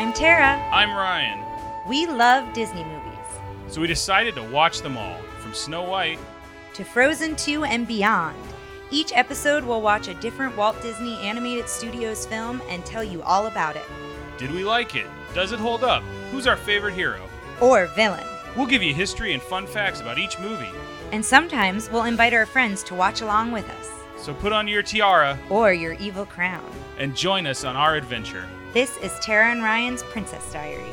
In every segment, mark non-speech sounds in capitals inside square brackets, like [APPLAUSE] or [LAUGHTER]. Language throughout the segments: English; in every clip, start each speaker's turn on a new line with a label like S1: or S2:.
S1: I'm Tara.
S2: I'm Ryan.
S1: We love Disney movies.
S2: So we decided to watch them all, from Snow White.
S1: To Frozen 2 and beyond. Each episode we'll watch a different Walt Disney Animated Studios film and tell you all about it.
S2: Did we like it? Does it hold up? Who's our favorite hero?
S1: Or villain.
S2: We'll give you history and fun facts about each movie.
S1: And sometimes we'll invite our friends to watch along with us.
S2: So put on your tiara
S1: Or your evil crown.
S2: and join us on our adventure.
S1: This is Tara and Ryan's Princess Diaries.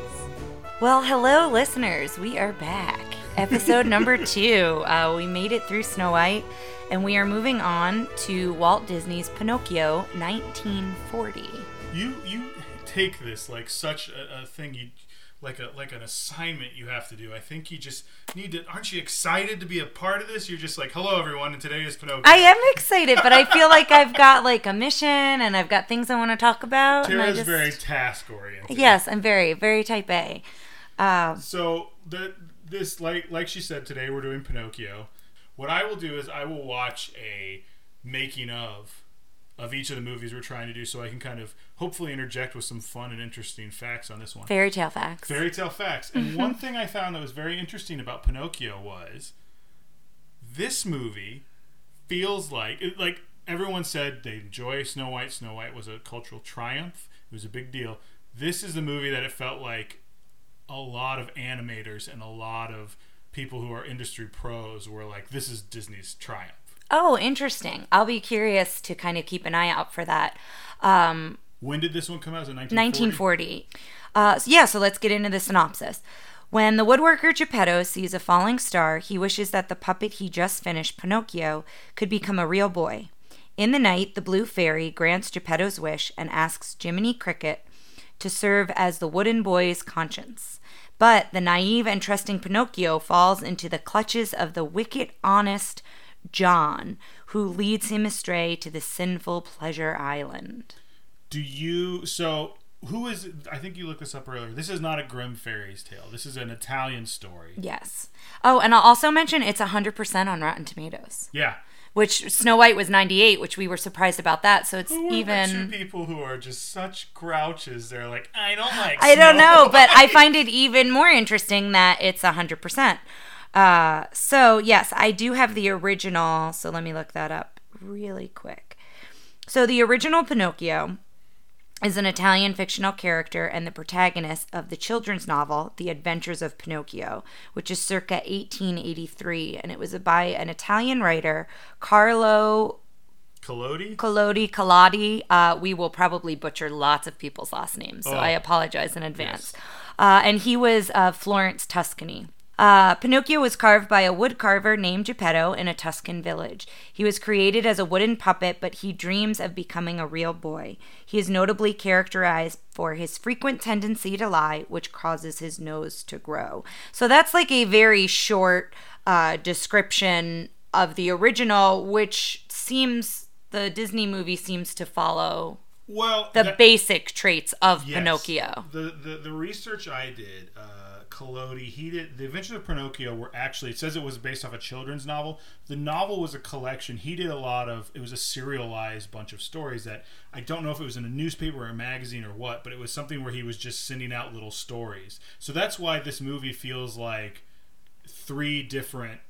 S1: Well, hello, listeners. We are back. [LAUGHS] Episode number two. Uh, we made it through Snow White, and we are moving on to Walt Disney's Pinocchio 1940.
S3: You you take this like such a, a thing you like a like an assignment you have to do. I think you just need to. Aren't you excited to be a part of this? You're just like, hello everyone, and today is Pinocchio.
S1: I am excited, but I feel like I've got like a mission and I've got things I want to talk about. and I
S3: Tara's
S1: just-
S3: very task oriented.
S1: Yes, I'm very, very type A. Um,
S3: So the this like like she said today we're doing Pinocchio. What I will do is I will watch a making of of each of the movies we're trying to do, so I can kind of hopefully interject with some fun and interesting facts on this one.
S1: fairy tale facts.
S3: Fairy tale facts. And one thing I found that was very interesting about Pinocchio was this movie feels like it, like everyone said they enjoy Snow White. Snow White was a cultural triumph. It was a big deal. This is the movie that it felt like a lot of animators and a lot of people who are industry pros were like, "This is Disney's triumph."
S1: Oh, interesting. I'll be curious to kind of keep an eye out for that. Um,
S3: When did this one come out? Was it 1940?
S1: 1940. Uh, so yeah, so let's get into the synopsis. When the woodworker Geppetto sees a falling star, he wishes that the puppet he just finished, Pinocchio, could become a real boy. In the night, the blue fairy grants Geppetto's wish and asks Jiminy Cricket to serve as the wooden boy's conscience. But the naive and trusting Pinocchio falls into the clutches of the wicked, honest John, who leads him astray to the sinful Pleasure Island.
S3: Do you so? Who is? I think you looked this up earlier. This is not a Grimm fairy's tale. This is an Italian story.
S1: Yes. Oh, and I'll also mention it's 100% on Rotten Tomatoes,
S3: Yeah.
S1: which Snow White was 98, which we were surprised about that. So it's
S3: Who are the two
S1: even.
S3: people who are just such grouches? They're like, I don't like.
S1: I don't
S3: Snow
S1: know, but I find it even more interesting that it's 100%. Uh, so, yes, I do have the original. So let me look that up really quick. So, the original Pinocchio is an Italian fictional character and the protagonist of the children's novel The Adventures of Pinocchio, which is circa 1883, and it was by an Italian writer, Carlo
S3: Collodi.
S1: Collodi Collodi. Uh, we will probably butcher lots of people's last names, so
S3: Oh.
S1: I apologize in advance. Uh, and he was of Florence, Tuscany. Uh, Pinocchio was carved by a wood carver named Geppetto in a Tuscan village. He was created as a wooden puppet, but he dreams of becoming a real boy. He is notably characterized for his frequent tendency to lie, which causes his nose to grow. So that's like a very short uh, description of the original, which seems the Disney movie seems to follow
S3: Well,
S1: the
S3: that-
S1: basic traits of
S3: yes.
S1: Pinocchio.
S3: The, the the research I did, uh, Collodi, he did the Adventures of Pinocchio were actually it says it was based off a children's novel. The novel was a collection. He did a lot of it was a serialized bunch of stories that I don't know if it was in a newspaper or a magazine or what, but it was something where he was just sending out little stories. So that's why this movie feels like three different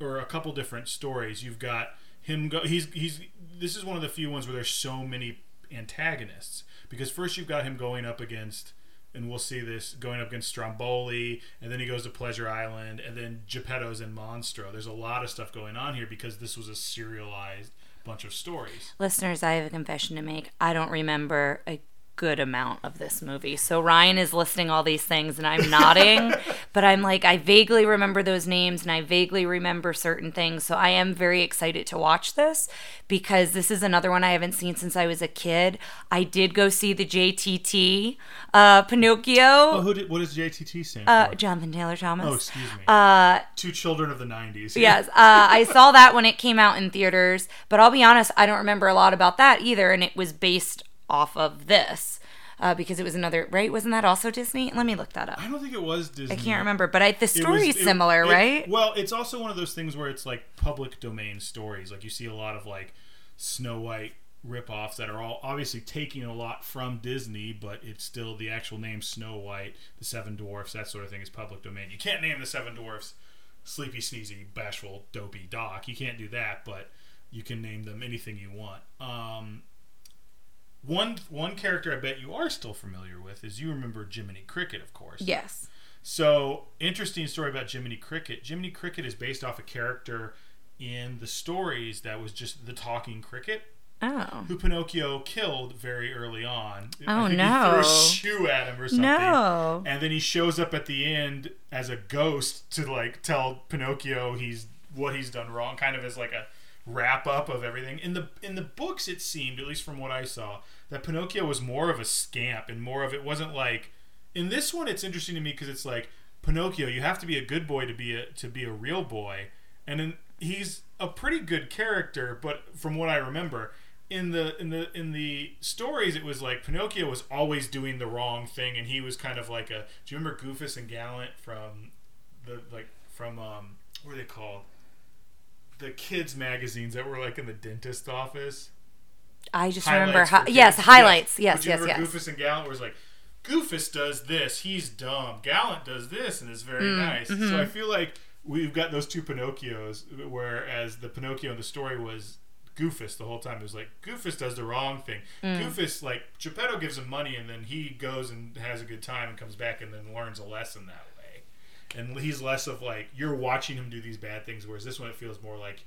S3: or a couple different stories. You've got him go he's he's this is one of the few ones where there's so many antagonists because first you've got him going up against and we'll see this going up against Stromboli and then he goes to Pleasure Island and then Geppetto's in Monstro. There's a lot of stuff going on here because this was a serialized bunch of stories.
S1: Listeners, I have a confession to make. I don't remember a good amount of this movie. So Ryan is listing all these things and I'm nodding, [LAUGHS] but I'm like, I vaguely remember those names and I vaguely remember certain things. So I am very excited to watch this because this is another one I haven't seen since I was a kid. I did go see the JTT uh, Pinocchio,
S3: Oh, who did, what does JTT stand
S1: uh,
S3: for?
S1: Jonathan Taylor Thomas.
S3: oh, excuse me.
S1: Uh,
S3: Two children of the 90s. [LAUGHS]
S1: Yes, uh, I saw that when it came out in theaters, but I'll be honest, I don't remember a lot about that either, and it was based off of this uh, because it was another right. Wasn't that also Disney? Let me look that up.
S3: I don't think it was Disney.
S1: I can't remember, but I, the story's
S3: it-
S1: similar,
S3: it-
S1: right?
S3: Well, it's also one of those things where it's like public domain stories. Like you see a lot of like Snow White ripoffs that are all obviously taking a lot from Disney, but it's still the actual name Snow White, the Seven Dwarfs, that sort of thing is public domain. You can't name the Seven Dwarfs Sleepy, Sneezy, Bashful, Dopey, Doc. You can't do that, but you can name them anything you want. Um, one one character I bet you are still familiar with is you remember Jiminy Cricket, of course.
S1: Yes.
S3: So interesting story about Jiminy Cricket. Jiminy Cricket is based off a character in the stories that was just the talking cricket
S1: Oh.
S3: who Pinocchio killed very early on.
S1: Oh,
S3: think He
S1: no.
S3: threw a shoe at him or something.
S1: No.
S3: And then he shows up at the end as a ghost to like tell Pinocchio he's what he's done wrong, kind of as like a wrap up of everything. In the in the books, it seemed, at least from what I saw, that Pinocchio was more of a scamp and more of it wasn't like. In this one, it's interesting to me because it's like Pinocchio. You have to be a good boy to be a to be a real boy, and then he's a pretty good character. But from what I remember, in the in the in the stories it was like Pinocchio was always doing the wrong thing and he was kind of like a do you remember Goofus and Gallant from the like from um what are they called the kids magazines that were like in the dentist office
S1: I just remember. Hi- yes, highlights. Yes,
S3: you
S1: yes,
S3: remember
S1: yes.
S3: Goofus and Gallant was like Goofus does this he's dumb Gallant does this and is very
S1: Mm,
S3: nice
S1: mm-hmm.
S3: so I feel like we've got those two Pinocchios whereas the Pinocchio in the story was Goofus the whole time. It was like Goofus does the wrong thing.
S1: Mm.
S3: Goofus like Geppetto gives him money and then he goes and has a good time and comes back and then learns a lesson that way. And he's less of like you're watching him do these bad things, whereas this one it feels more like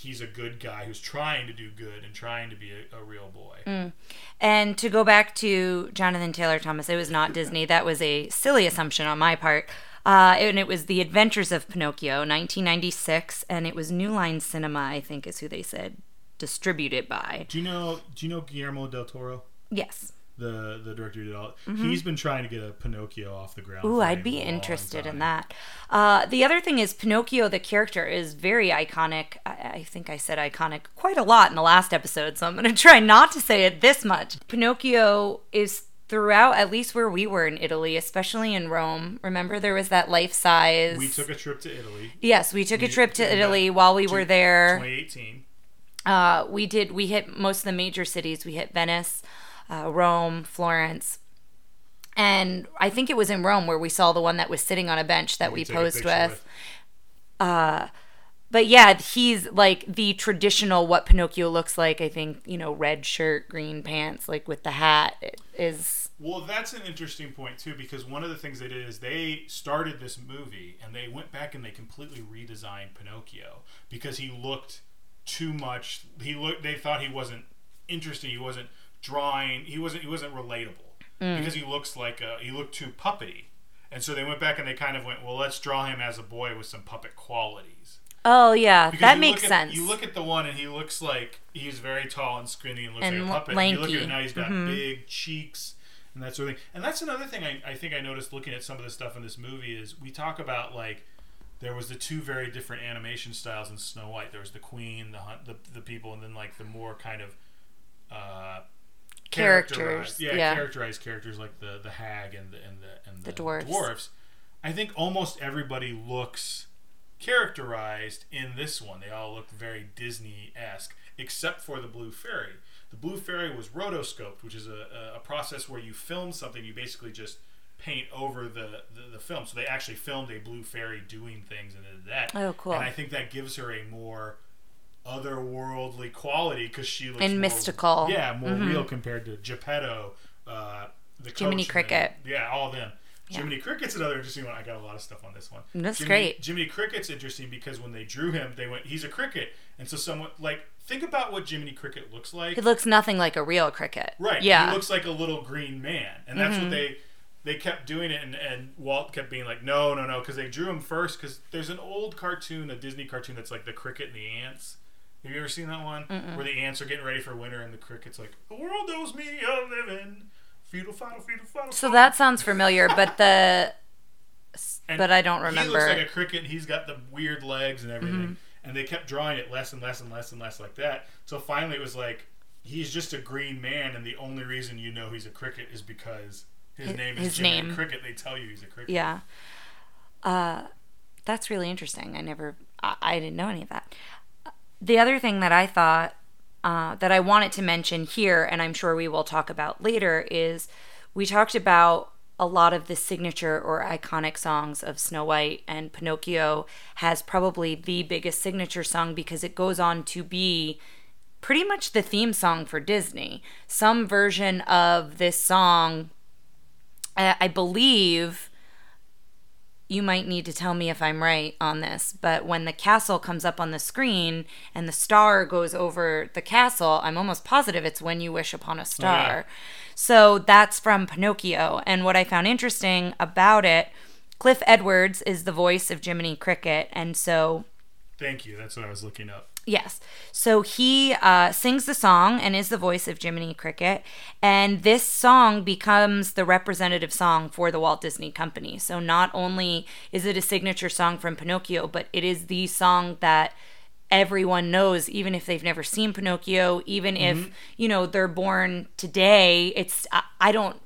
S3: he's a good guy who's trying to do good and trying to be a, a real boy.
S1: Mm. And to go back to Jonathan Taylor Thomas, it was not Disney. That was a silly assumption on my part. Uh, and it was The Adventures of Pinocchio, 1996, and it was New Line Cinema, I think, is who they said distributed by.
S3: Do you know? Do you know Guillermo del Toro?
S1: Yes.
S3: The the director did all. He's been trying to get a Pinocchio off the ground.
S1: Mm-hmm. Ooh, I'd be interested in that. Uh, the other thing is Pinocchio, the character, is very iconic. I, I think I said iconic quite a lot in the last episode, so I'm going [LAUGHS] to try not to say it this much. Pinocchio is throughout, at least where we were in Italy, especially in Rome. Remember, there was that life size.
S3: We took a trip to Italy.
S1: Yes, we took a trip to Italy while we were there.
S3: 2018.
S1: Uh, we did. We hit most of the major cities. We hit Venice, uh, Rome, Florence, and I think it was in Rome where we saw the one that was sitting on a bench that we, posed
S3: picture
S1: with. But yeah, he's like the traditional what Pinocchio looks like. I think you know, red shirt, green pants, like with the hat is.
S3: Well, that's an interesting point too, because one of the things they did is they started this movie and they went back and they completely redesigned Pinocchio because he looked too much. He looked. They thought he wasn't interesting. He wasn't drawing. He wasn't. He wasn't relatable because he looks like a. He looked too puppety, and so they went back and they kind of went, well, let's draw him as a boy with some puppet qualities.
S1: Oh yeah,
S3: Because
S1: that makes
S3: at-
S1: sense.
S3: You look at the one, and he looks like he's very tall and skinny and looks
S1: And
S3: like a puppet. And you look at
S1: lanky.
S3: it now, he's got
S1: Mhm.
S3: big cheeks and that sort of thing. And that's another thing I, I think I noticed looking at some of the stuff in this movie is we talk about like there was the two very different animation styles in Snow White. There was the Queen, the hunt, the, the people, and then like the more kind of uh,
S1: Characters,
S3: yeah,
S1: yeah.
S3: characterized characters like the the hag and the and the and
S1: The dwarfs.
S3: dwarfs. I think almost everybody looks characterized in this one. They all look very Disney esque, except for the Blue Fairy. The Blue Fairy was rotoscoped, which is a, a, a process where you film something, you basically just paint over the, the, the film. So they actually filmed a Blue Fairy doing things and did that.
S1: Oh, cool.
S3: And I think that gives her a more otherworldly quality because she looks
S1: And
S3: more-
S1: mystical.
S3: Yeah, more real compared to Geppetto, uh, the
S1: Jiminy. Cricket.
S3: Yeah, all of them.
S1: Yeah.
S3: Jiminy Cricket's another interesting one. I got a lot of stuff on this one.
S1: That's
S3: Jiminy,
S1: great.
S3: Jiminy Cricket's interesting because when they drew him, they went, "He's a cricket," and so someone like think about what Jiminy Cricket looks like.
S1: He looks nothing like a real cricket.
S3: Right.
S1: Yeah. Mm-hmm.
S3: He looks like a little green man, and that's what they they kept doing it, and, and Walt kept being like, "No, no, no," because they drew him first. Because there's an old cartoon, a Disney cartoon that's like the cricket and the ants. Have you ever seen that one where the ants are getting ready for winter and the cricket's like, "The world knows me, I live in feudal, final, feudal, final."
S1: so that sounds familiar, but the
S3: And
S1: but I don't remember.
S3: He looks like a cricket. and He's got the weird legs and everything. And they kept drawing it less and less and less and less like that. So finally, it was like he's just a green man, and the only reason you know he's a cricket is because his,
S1: His-
S3: name is
S1: his
S3: Jiminy
S1: name.
S3: Cricket. They tell you he's a cricket.
S1: Yeah. Uh, that's really interesting. I never, I, I didn't know any of that. The other thing that I thought uh, that I wanted to mention here, and I'm sure we will talk about later, is we talked about a lot of the signature or iconic songs of Snow White, and Pinocchio has probably the biggest signature song because it goes on to be pretty much the theme song for Disney. Some version of this song, I believe you might need to tell me if I'm right on this, but when the castle comes up on the screen and the star goes over the castle, I'm almost positive it's when you wish upon a oh, star.
S3: yeah.
S1: So that's from Pinocchio. And what I found interesting about it, Cliff Edwards is the voice of Jiminy Cricket. And so
S3: Thank you. That's what I was looking up.
S1: Yes. So he uh, sings the song and is the voice of Jiminy Cricket. And this song becomes the representative song for the Walt Disney Company. So not only is it a signature song from Pinocchio, but it is the song that everyone knows even if they've never seen Pinocchio even if you know they're born today it's I, I don't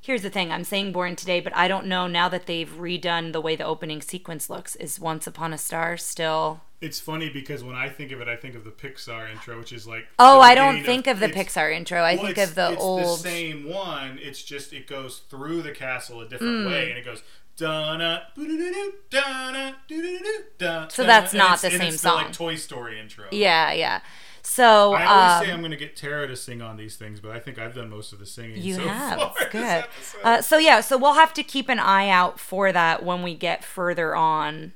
S1: here's the thing I'm saying born today but I don't know now that they've redone the way the opening sequence looks is once upon a star still
S3: It's funny because when I think of it, I think of the Pixar intro, which is like.
S1: Oh, I don't think of, the Pixar intro. I
S3: well,
S1: think of the
S3: it's
S1: old.
S3: the same one. It's just it goes through the castle a different way, and it goes. Donna, boo-doo-doo-doo, donna,
S1: So that's not the same
S3: it's the,
S1: song.
S3: like Toy Story intro.
S1: Yeah, yeah. So
S3: I always
S1: um,
S3: say I'm going to get Tara to sing on these things, but I think I've done most of the singing.
S1: you
S3: so
S1: have. [LAUGHS] good. Uh, so yeah, so we'll have to keep an eye out for that when we get further on.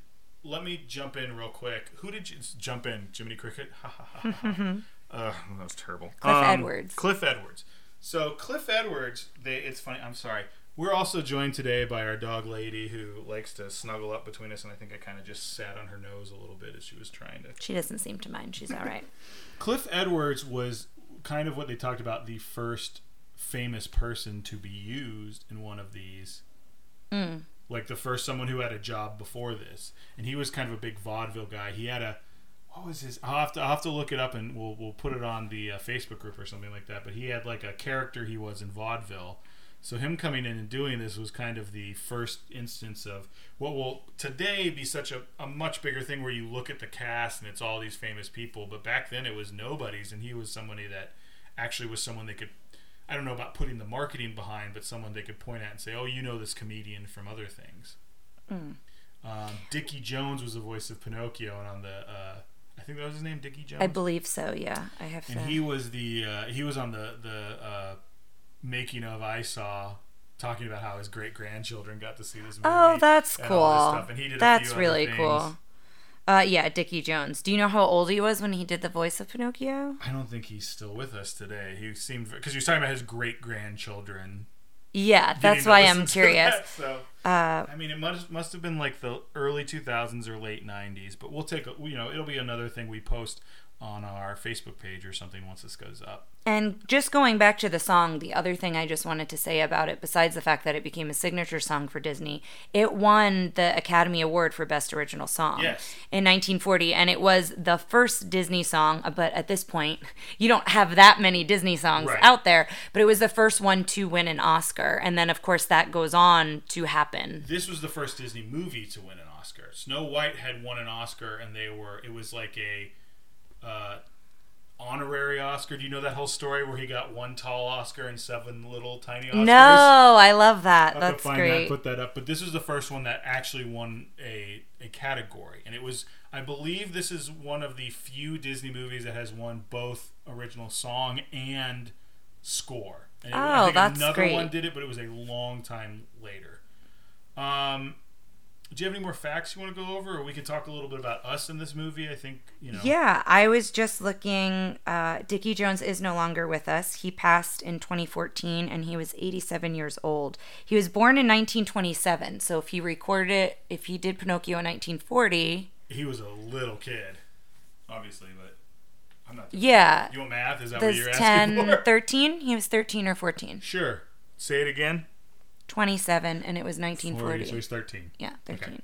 S3: Let me jump in real quick. Who did you jump in? Jiminy Cricket? Ha ha ha. ha. [LAUGHS] uh, that was terrible.
S1: Cliff
S3: Um,
S1: Edwards.
S3: Cliff Edwards. So Cliff Edwards, they, it's funny. I'm sorry. We're also joined today by our dog lady who likes to snuggle up between us, and I think I kind of just sat on her nose a little bit as she was trying to.
S1: She doesn't seem to mind. She's all right. [LAUGHS] [LAUGHS]
S3: Cliff Edwards was kind of what they talked about the first famous person to be used in one of these.
S1: Mm.
S3: Like the first someone who had a job before this, and he was kind of a big vaudeville guy. He had a what was his? I'll have to I'll have to look it up and we'll we'll put it on the uh, Facebook group or something like that. But he had like a character he was in vaudeville. So him coming in and doing this was kind of the first instance of what will today be such a, a much bigger thing where you look at the cast and it's all these famous people, but back then it was nobodies and he was somebody that actually was someone they could I don't know about putting the marketing behind, but someone they could point at and say, "Oh, you know this comedian from other things." Um, Dickie Jones was the voice of Pinocchio, and on the uh, I think that was his name, Dickie Jones.
S1: I believe so. Yeah, I have
S3: and
S1: to.
S3: he was the uh, he was on the the uh, making of I saw talking about how his great grandchildren got to see this movie.
S1: oh, that's
S3: and
S1: cool.
S3: stuff, and he did a
S1: That's really cool. Uh, yeah, Dickie Jones. Do you know how old he was when he did the voice of Pinocchio?
S3: I don't think he's still with us today. He seemed because he was talking about his great grandchildren.
S1: Yeah, that's why I'm [LAUGHS] curious. [LAUGHS]
S3: so
S1: Uh,
S3: I mean, it must must have been like the early 2000s or late 90s. But we'll take a, you know it'll be another thing we post on our Facebook page or something once this goes up.
S1: And just going back to the song, the other thing I just wanted to say about it, besides the fact that it became a signature song for Disney, it won the Academy Award for Best Original Song
S3: Yes.
S1: in 1940. And it was the first Disney song, but at this point, [LAUGHS] you don't have that many Disney songs
S3: Right.
S1: out there, but it was the first one to win an Oscar. And then, of course, that goes on to happen.
S3: This was the first Disney movie to win an Oscar. Snow White had won an Oscar, and they were it was like a uh, honorary Oscar. Do you know that whole story where he got one tall Oscar and seven little tiny Oscars?
S1: No, I love that.
S3: To
S1: That's
S3: find
S1: great.
S3: that, put that up. But this is the first one that actually won a, a category, and it was I believe this is one of the few Disney movies that has won both original song and score. And it- I
S1: Oh,
S3: think
S1: that's
S3: another
S1: great.
S3: one did it, but it was a long time later. Um, do you have any more facts you want to go over, or we can talk a little bit about us in this movie? I think you know.
S1: Yeah, I was just looking. Uh, Dickie Jones is no longer with us. He passed in 2014 and he was 87 years old. He was born in 1927. So if he recorded it, if he did Pinocchio in 1940,
S3: He was a little kid, obviously, but I'm not.
S1: yeah,
S3: You want math? Is that what you're asking
S1: 10, 13. He was 13 or 14.
S3: Sure. Say it again.
S1: 27, and it was
S3: 40,
S1: 1940.
S3: so he's 13.
S1: Yeah, 13.
S3: Okay.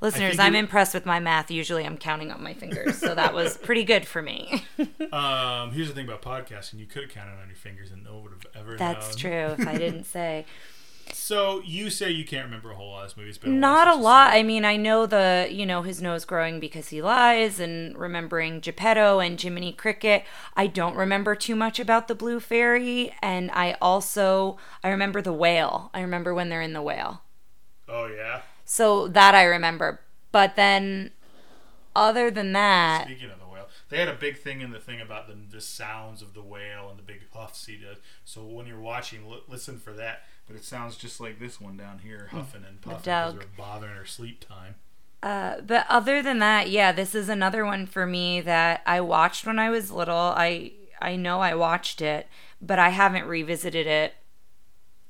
S1: Listeners, I'm impressed with my math. Usually I'm counting on my fingers, so that was pretty good for me. [LAUGHS]
S3: Um, here's the thing about podcasting: you could have counted on your fingers, and no one would have ever.
S1: That's
S3: known.
S1: true. If I didn't say. [LAUGHS]
S3: So you say you can't remember a whole lot of this movie. It's been
S1: Not a lot. I mean, I know the, you know, his nose growing because he lies and remembering Geppetto and Jiminy Cricket. I don't remember too much about the Blue Fairy. And I also, I remember the whale. I remember when they're in the whale.
S3: Oh yeah.
S1: So that I remember. But then, other than that,
S3: Speaking of the whale, they had a big thing in the thing about the, the sounds of the whale and the big huffs he does. So when you're watching, li- listen for that. But it sounds just like this one down here, huffing and puffing because we're bothering her sleep time.
S1: Uh, but other than that, yeah, this is another one for me that I watched when I was little. I I know I watched it, but I haven't revisited it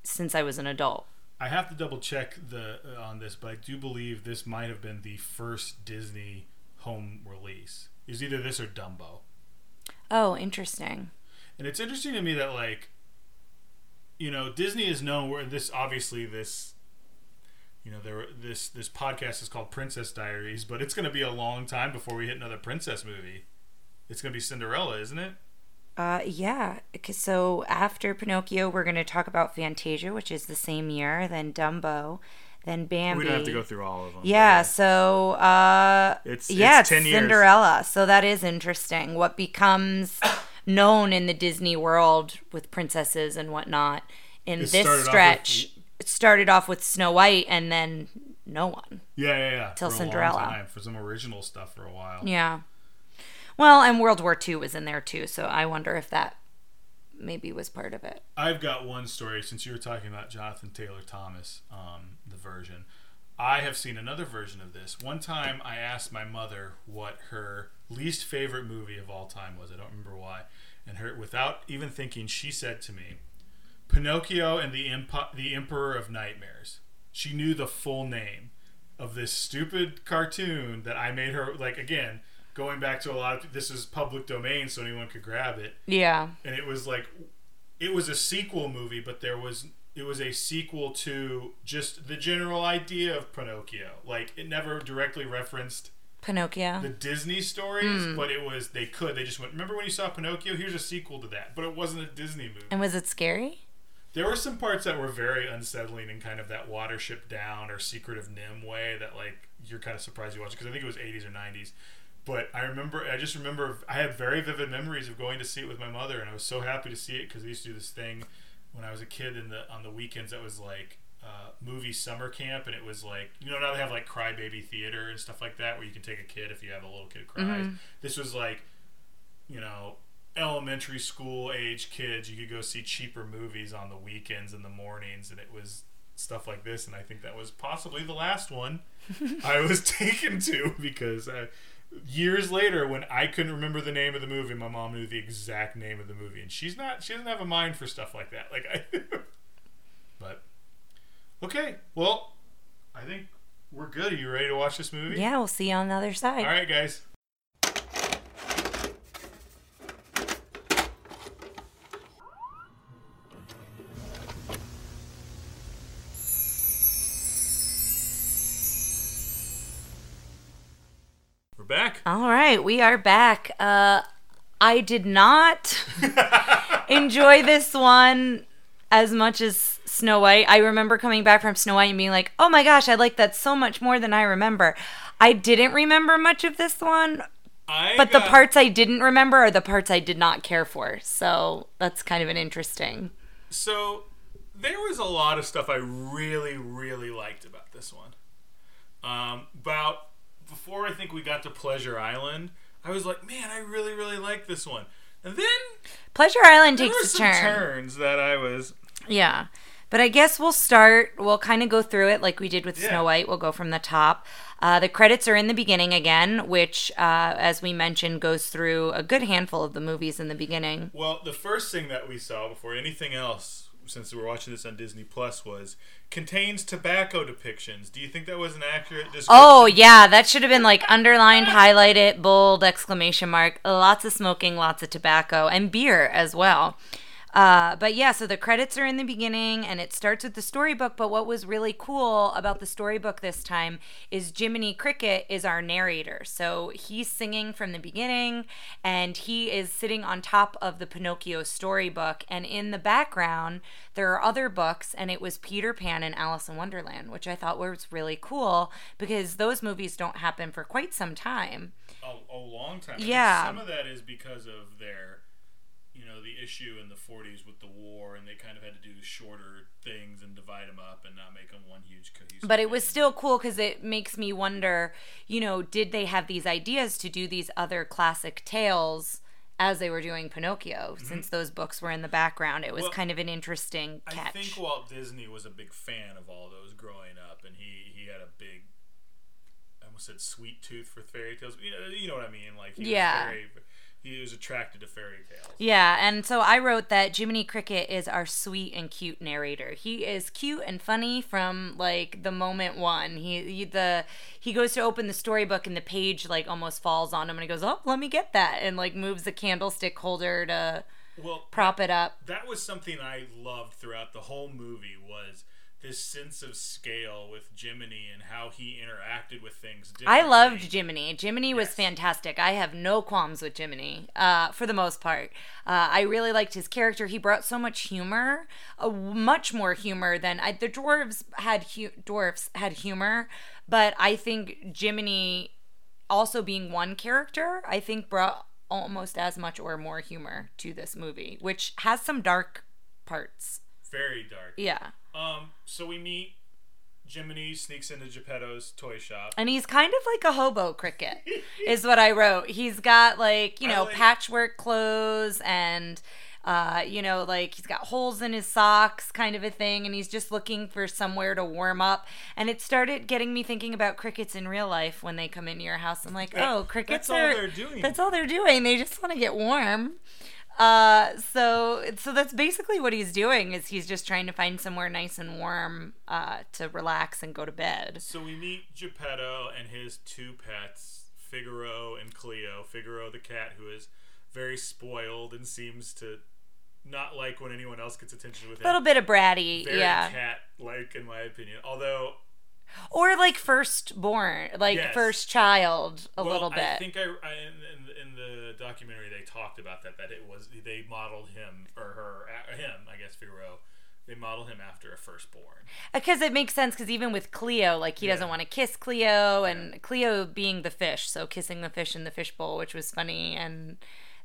S1: since I was an adult.
S3: I have to double check the uh, on this, but I do believe this might have been the first Disney home release. Is either this or Dumbo.
S1: Oh, interesting.
S3: And it's interesting to me that like you know, Disney is known where this obviously this you know, there this this podcast is called Princess Diaries, but it's going to be a long time before we hit another princess movie. It's going to be Cinderella, isn't it?
S1: Uh, yeah. 'cause- So after Pinocchio, we're going to talk about Fantasia, which is the same year, then Dumbo, then Bambi.
S3: We don't have to go through all of them. but
S1: Yeah, so uh
S3: It's-
S1: yeah,
S3: it's
S1: it's
S3: years.
S1: Cinderella. So that is interesting. What becomes known in the Disney world with princesses and whatnot in
S3: It
S1: this
S3: off with-
S1: stretch it started off with Snow White and then no one.
S3: Yeah, yeah, yeah.
S1: Till
S3: for a long
S1: Cinderella.
S3: for some original stuff for a while.
S1: Yeah. Well, and World War II was in there too, so I wonder if that maybe was part of it.
S3: I've got one story since you were talking about Jonathan Taylor Thomas, um, the version. I have seen another version of this. One time I asked my mother what her least favorite movie of all time was. I don't remember why. And her without even thinking, she said to me, Pinocchio and the Imp- the Emperor of Nightmares. She knew the full name of this stupid cartoon that I made her like again, going back to a lot of this is public domain so anyone could grab it
S1: Yeah.
S3: and it was like it was a sequel movie but there was it was a sequel to just the general idea of pinocchio. Like it never directly referenced
S1: Pinocchio.
S3: the disney stories hmm. but it was they could they just went remember when you saw pinocchio? Here's a sequel to that. But it wasn't a disney movie.
S1: And was it scary?
S3: there were some parts that were very unsettling in kind of that watership down or secret of NIMH way that like you're kind of surprised you watched because i think it was 80s or 90s but i remember i just remember i had very vivid memories of going to see it with my mother and i was so happy to see it because they used to do this thing when i was a kid in the on the weekends that was like uh, movie summer camp and it was like you know now they have like crybaby theater and stuff like that where you can take a kid if you have a little kid who cries this was like you know, elementary school age kids, you could go see cheaper movies on the weekends and the mornings, and it was stuff like this. And I think that was possibly the last one [LAUGHS] I was [LAUGHS] taken to because uh, years later, when I couldn't remember the name of the movie, my mom knew the exact name of the movie, and she's not, she doesn't have a mind for stuff like that. Like I, [LAUGHS] but okay, well, I think we're good. Are you ready to watch this movie?
S1: Yeah, we'll see you on the other side.
S3: All right, guys.
S1: All right, we are back. Uh, I did not [LAUGHS] enjoy this one as much as Snow White. I remember coming back from Snow White and being like, "Oh my gosh, I like that so much more than I remember." I didn't remember much of this one,
S3: I
S1: but the parts I didn't remember are the parts I did not care for. So that's kind of an interesting.
S3: So there was a lot of stuff I really, really liked about this one. Um, about before I think we got to Pleasure Island, I was like, man, I really, really like this one. And then
S1: Pleasure Island
S3: were
S1: takes a
S3: some
S1: turn.
S3: turns that I was.
S1: Yeah. But I guess we'll start. We'll kind of go through it like we did with
S3: Yeah.
S1: Snow White. We'll go from the top. Uh, the credits are in the beginning again, which, uh, as we mentioned, goes through a good handful of the movies in the beginning.
S3: Well, the first thing that we saw before anything else, since we were watching this on Disney Plus, was contains tobacco depictions. Do you think that was an accurate description?
S1: Oh, yeah. That should have been like underlined, highlighted, bold, exclamation mark. Lots of smoking, lots of tobacco, and beer as well. Uh, but yeah, so the credits are in the beginning and it starts with the storybook. But what was really cool about the storybook this time is Jiminy Cricket is our narrator. So he's singing from the beginning and he is sitting on top of the Pinocchio storybook. And in the background, there are other books, and it was Peter Pan and Alice in Wonderland, which I thought was really cool because those movies don't happen for quite some time.
S3: A, a long time.
S1: Yeah.
S3: some of that is because of their, you know, the issue in the 40s with the war, and they kind of had to do shorter things and divide them up and not make them one huge cohesive.
S1: But it was still cool because it makes me wonder, you know, did they have these ideas to do these other classic tales as they were doing Pinocchio? Since those books were in the background, it was
S3: Mm-hmm. Well,
S1: kind of an interesting catch.
S3: I think Walt Disney was a big fan of all those growing up, and he he had a big. I almost said sweet tooth for fairy tales. You know, you know what I mean? Like he
S1: Yeah.
S3: very, he was attracted to fairy tales.
S1: Yeah, and so I wrote that Jiminy Cricket is our sweet and cute narrator. He is cute and funny from like the moment one. He, he the he goes to open the storybook and the page like almost falls on him and he goes, "Oh, let me get that," and like moves the candlestick holder to
S3: Well,
S1: prop it up.
S3: that was something I loved throughout the whole movie was this sense of scale with Jiminy and how he interacted with things.
S1: I loved Jiminy. Jiminy was fantastic. I have no qualms with Jiminy, uh, for the most part. Uh, I really liked his character. He brought so much humor, uh, much more humor than I, the dwarves had. Hu- dwarfs had humor, but I think Jiminy, also being one character, I think brought almost as much or more humor to this movie, which has some dark parts.
S3: Very dark.
S1: Yeah.
S3: Um, so we meet Jiminy sneaks into Geppetto's toy shop.
S1: And he's kind of like a hobo cricket, [LAUGHS] is what I wrote. He's got like, you know,
S3: like-
S1: patchwork clothes and, uh, you know, like he's got holes in his socks, kind of a thing. And he's just looking for somewhere to warm up. And it started getting me thinking about crickets in real life when they come into your house. I'm like, oh, crickets
S3: that's all they're doing.
S1: That's all they're doing. They just want to get warm. Uh, so so that's basically what he's doing is he's just trying to find somewhere nice and warm uh, to relax and go to bed.
S3: So we meet Geppetto and his two pets, Figaro and Cleo. Figaro, the cat, who is very spoiled and seems to not like when anyone else gets attention with him.
S1: A little bit of bratty,
S3: very
S1: yeah.
S3: cat-like, in my opinion. Although
S1: Or like firstborn, like
S3: Yes.
S1: first child, a
S3: well,
S1: little bit.
S3: I think I, I in, in, in the documentary they talked about that that it was they modeled him or her uh, him I guess Figaro. They modeled him after a firstborn.
S1: Because it makes sense. Because even with Cleo, like he
S3: Yeah.
S1: doesn't want to kiss Cleo, and Cleo being the fish, so kissing the fish in the fishbowl, which was funny, and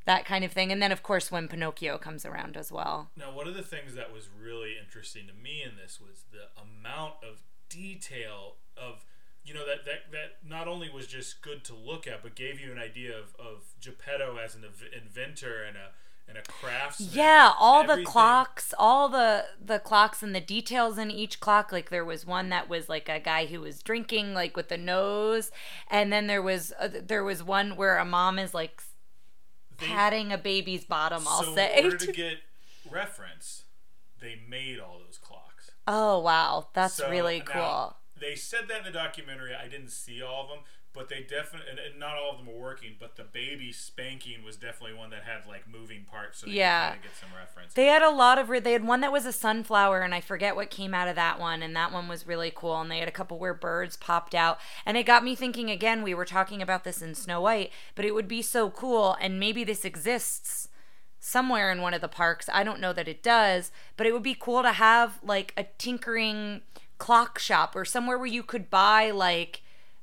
S1: that kind of thing. And then of course when Pinocchio comes around as well.
S3: Now, one of the things that was really interesting to me in this was the amount of detail of, you know, that that, that not only was just good to look at, but gave you an idea of, of Geppetto as an inventor and a and a craftsman.
S1: Yeah, all the clocks, all the the clocks and the details in each clock. Like there was one that was like a guy who was drinking, like with the nose, and then there was uh, there was one where a mom is like
S3: They-
S1: patting a baby's bottom. I'll
S3: so
S1: say.
S3: in order [LAUGHS] to get reference, they made all those.
S1: Oh wow, that's
S3: So,
S1: really
S3: now,
S1: cool.
S3: They said that in the documentary. I didn't see all of them, but they definitely and, not all of them were working. But the baby spanking was definitely one that had like moving parts, so they
S1: Yeah.
S3: get some reference.
S1: They had a lot of. re- They had one that was a sunflower, and I forget what came out of that one. And that one was really cool. And they had a couple where birds popped out, and it got me thinking. Again, we were talking about this in Snow White, but it would be so cool, and maybe this exists somewhere in one of the parks. I don't know that it does, but it would be cool to have like a tinkering clock shop or somewhere where you could buy like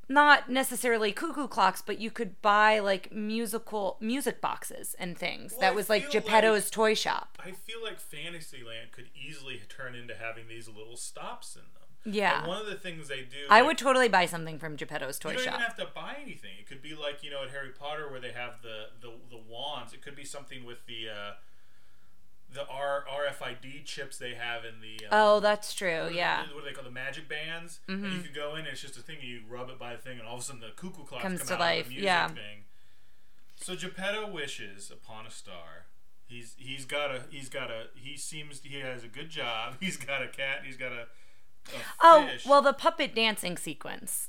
S1: not necessarily cuckoo clocks, but you could buy like musical music boxes and things.
S3: Well,
S1: that was like Geppetto's
S3: like-
S1: toy shop.
S3: I feel like Fantasyland could easily turn into having these little stops in them.
S1: Yeah.
S3: And one of the things they do,
S1: I
S3: like,
S1: would totally buy something from Geppetto's toy shop.
S3: You don't
S1: shop.
S3: even have to buy anything. It could be like you know at Harry Potter where they have the the, the wands. It could be something with the uh, the R, RFID chips they have in the. Um,
S1: oh, that's true.
S3: what-
S1: Yeah. Mm-hmm.
S3: What do they call the magic bands? And you could go in and it's just a thing. And you rub it by the thing, and all of a sudden the cuckoo clocks
S1: Comes
S3: come
S1: to
S3: out
S1: life,
S3: Of the music
S1: yeah.
S3: Thing. So Geppetto wishes upon a star. He's he's got a he's got a he seems he has a good job. [LAUGHS] He's got a cat. He's got a.
S1: Oh, well, the puppet dancing sequence.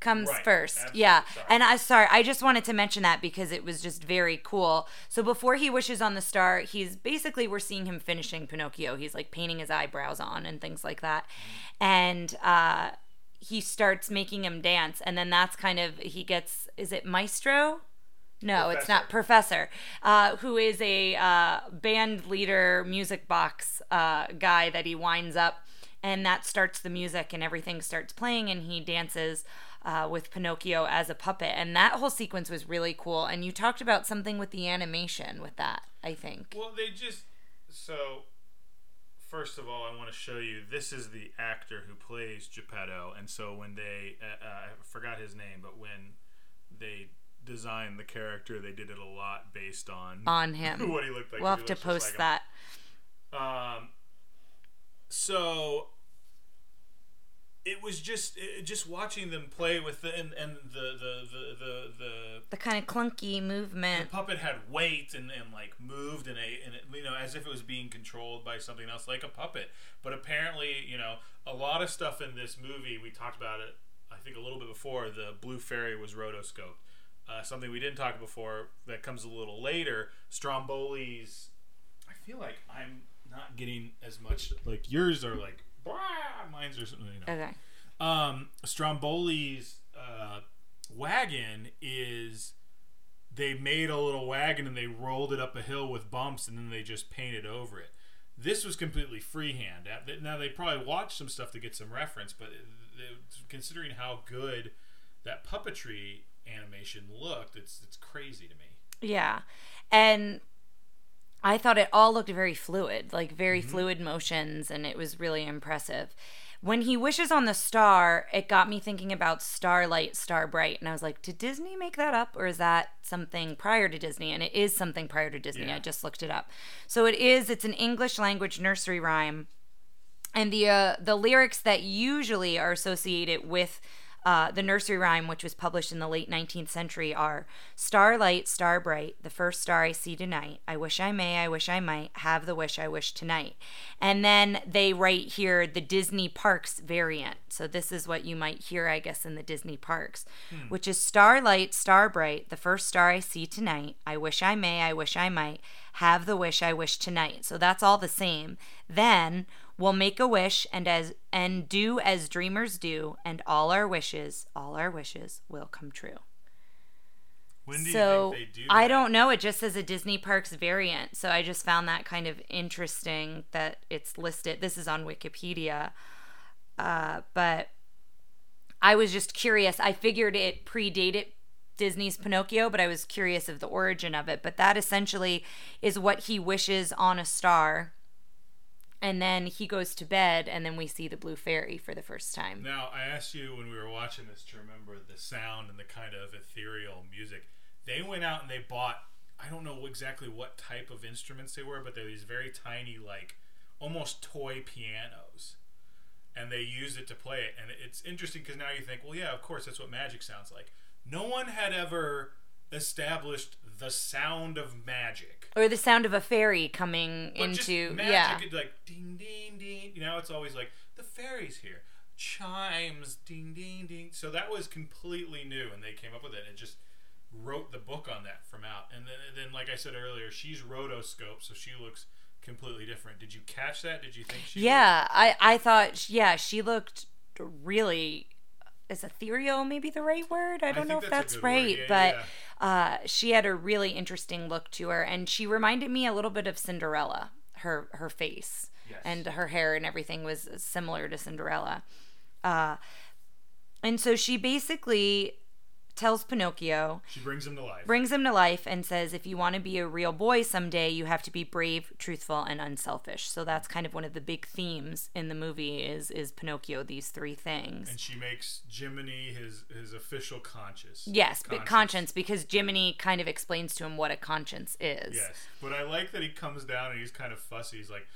S1: comes
S3: Right,
S1: first.
S3: absolutely,
S1: Yeah.
S3: sorry.
S1: And I sorry, I just wanted to mention that because it was just very cool. So before he wishes on the star, he's basically we're seeing him finishing Pinocchio. He's like painting his eyebrows on and things like that. And uh he starts making him dance and then that's kind of he gets is it Maestro? No, it's not Professor, uh, who is a uh, band leader, music box uh, guy that he winds up, and that starts the music, and everything starts playing, and he dances uh, with Pinocchio as a puppet, and that whole sequence was really cool. And you talked about something with the animation with that, I think.
S3: Well, they just so. First of all, I want to show you. This is the actor who plays Geppetto, and so when they, uh, uh, I forgot his name, but when they designed the character, they did it a lot based on
S1: On him. [LAUGHS]
S3: what he looked like.
S1: We'll have to post
S3: like him.
S1: that.
S3: Um, so it was just it, just watching them play with the and, and the, the the the the
S1: The kind of clunky movement.
S3: the puppet had weight and, and like moved and a and it, you know as if it was being controlled by something else like a puppet. But apparently, you know, a lot of stuff in this movie we talked about it. I think a little bit before the Blue Fairy was rotoscoped. Uh, something we didn't talk about before that comes a little later. Stromboli's. I feel like I'm not getting as much like yours are like. Blah, mine's are something. You know.
S1: Okay.
S3: Um, Stromboli's uh, wagon is they made a little wagon and they rolled it up a hill with bumps and then they just painted over it. This was completely freehand. Uh, Now they probably watched some stuff to get some reference, but considering how good that puppetry animation looked, it's it's crazy to me.
S1: Yeah. And I thought it all looked very fluid, like very
S3: Mm-hmm.
S1: fluid motions, and it was really impressive. When he wishes on the star, it got me thinking about Starlight, Starbright, and I was like, did Disney make that up, or is that something prior to Disney? And it is something prior to Disney.
S3: Yeah.
S1: I just looked it up. So it is. It's an English language nursery rhyme and the uh, the lyrics that usually are associated with uh, the nursery rhyme, which was published in the late 19th century, are Starlight, star bright, the first star I see tonight. I wish I may, I wish I might, have the wish I wish tonight. And then they write here the Disney Parks variant. So this is what you might hear, I guess, in the Disney Parks, which is Starlight, star bright, the first star I see tonight. I wish I may, I wish I might, have the wish I wish tonight. So that's all the same. Then we'll make a wish and as and do as dreamers do, and all our wishes, all our wishes will come true.
S3: When do
S1: so
S3: you think they do?
S1: I don't know. It just says a Disney Parks variant. So I just found that kind of interesting that it's listed. This is on Wikipedia, uh, but I was just curious. I figured it predated Disney's Pinocchio, but I was curious of the origin of it. But that essentially is what he wishes on a star. And then he goes to bed, and then we see the blue fairy for the first time.
S3: Now, I asked you when we were watching this to remember the sound and the kind of ethereal music. They went out and they bought, I don't know exactly what type of instruments they were, but they're these very tiny, like almost toy pianos. And they used it to play it. And it's interesting because now you think, well, yeah, of course, that's what magic sounds like. No one had ever established the sound of magic.
S1: Or the sound of a fairy coming
S3: But just
S1: into
S3: magic,
S1: yeah.
S3: like ding ding ding. You know, it's always like the fairies here, chimes, ding ding ding. So that was completely new, and they came up with it and just wrote the book on that from out. And then, and then like I said earlier, she's rotoscope, so she looks completely different. Did you catch that? Did you think she?
S1: Yeah, I I thought yeah, she looked really is ethereal maybe the right word? I don't know
S3: think
S1: if
S3: that's
S1: that's
S3: a good word.
S1: right,
S3: Yeah,
S1: but
S3: yeah,
S1: uh she had a really interesting look to her and she reminded me a little bit of Cinderella. Her her face
S3: Yes.
S1: and her hair and everything was similar to Cinderella. Uh and so she basically tells Pinocchio
S3: She brings him to life.
S1: brings him to life and says if you want to be a real boy someday you have to be brave truthful and unselfish so that's kind of one of the big themes in the movie is is pinocchio these three things
S3: and she makes Jiminy his his official conscience.
S1: yes but conscience because jiminy kind of explains to him what a conscience is
S3: Yes, but I like that he comes down and he's kind of fussy. He's like,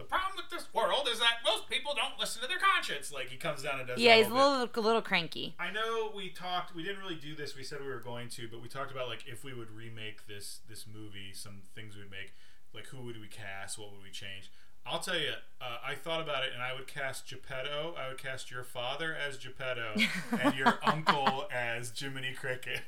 S3: "The problem with this world is that most people don't listen to their conscience." Like he comes down and does.
S1: yeah
S3: that
S1: he's a
S3: whole bit.
S1: little a little cranky
S3: I know we talked. We didn't really do this. We said we were going to, but we talked about like if we would remake this this movie, some things we'd make. Like who would we cast? What would we change? I'll tell you, uh, I thought about it, and I would cast Geppetto. I would cast your father as Geppetto, [LAUGHS] and your uncle as Jiminy Cricket.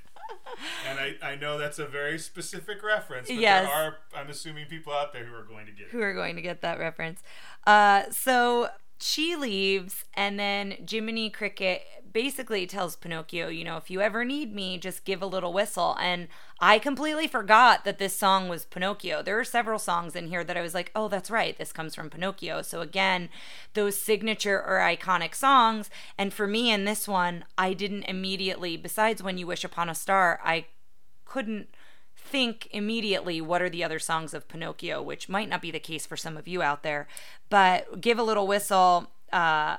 S3: And I, I know that's a very specific reference, but
S1: Yes.
S3: there are, I'm assuming, people out there who are going to get it.
S1: who are going to get that reference. Uh, so she leaves, and then Jiminy Cricket basically tells Pinocchio, you know, if you ever need me, just give a little whistle. And I completely forgot that this song was Pinocchio. There are several songs in here that I was like, oh, that's right, this comes from Pinocchio. So again, those signature or iconic songs. And for me in this one, I didn't immediately, besides When You Wish Upon a Star, I couldn't think immediately what are the other songs of Pinocchio, which might not be the case for some of you out there. But Give a Little Whistle, uh,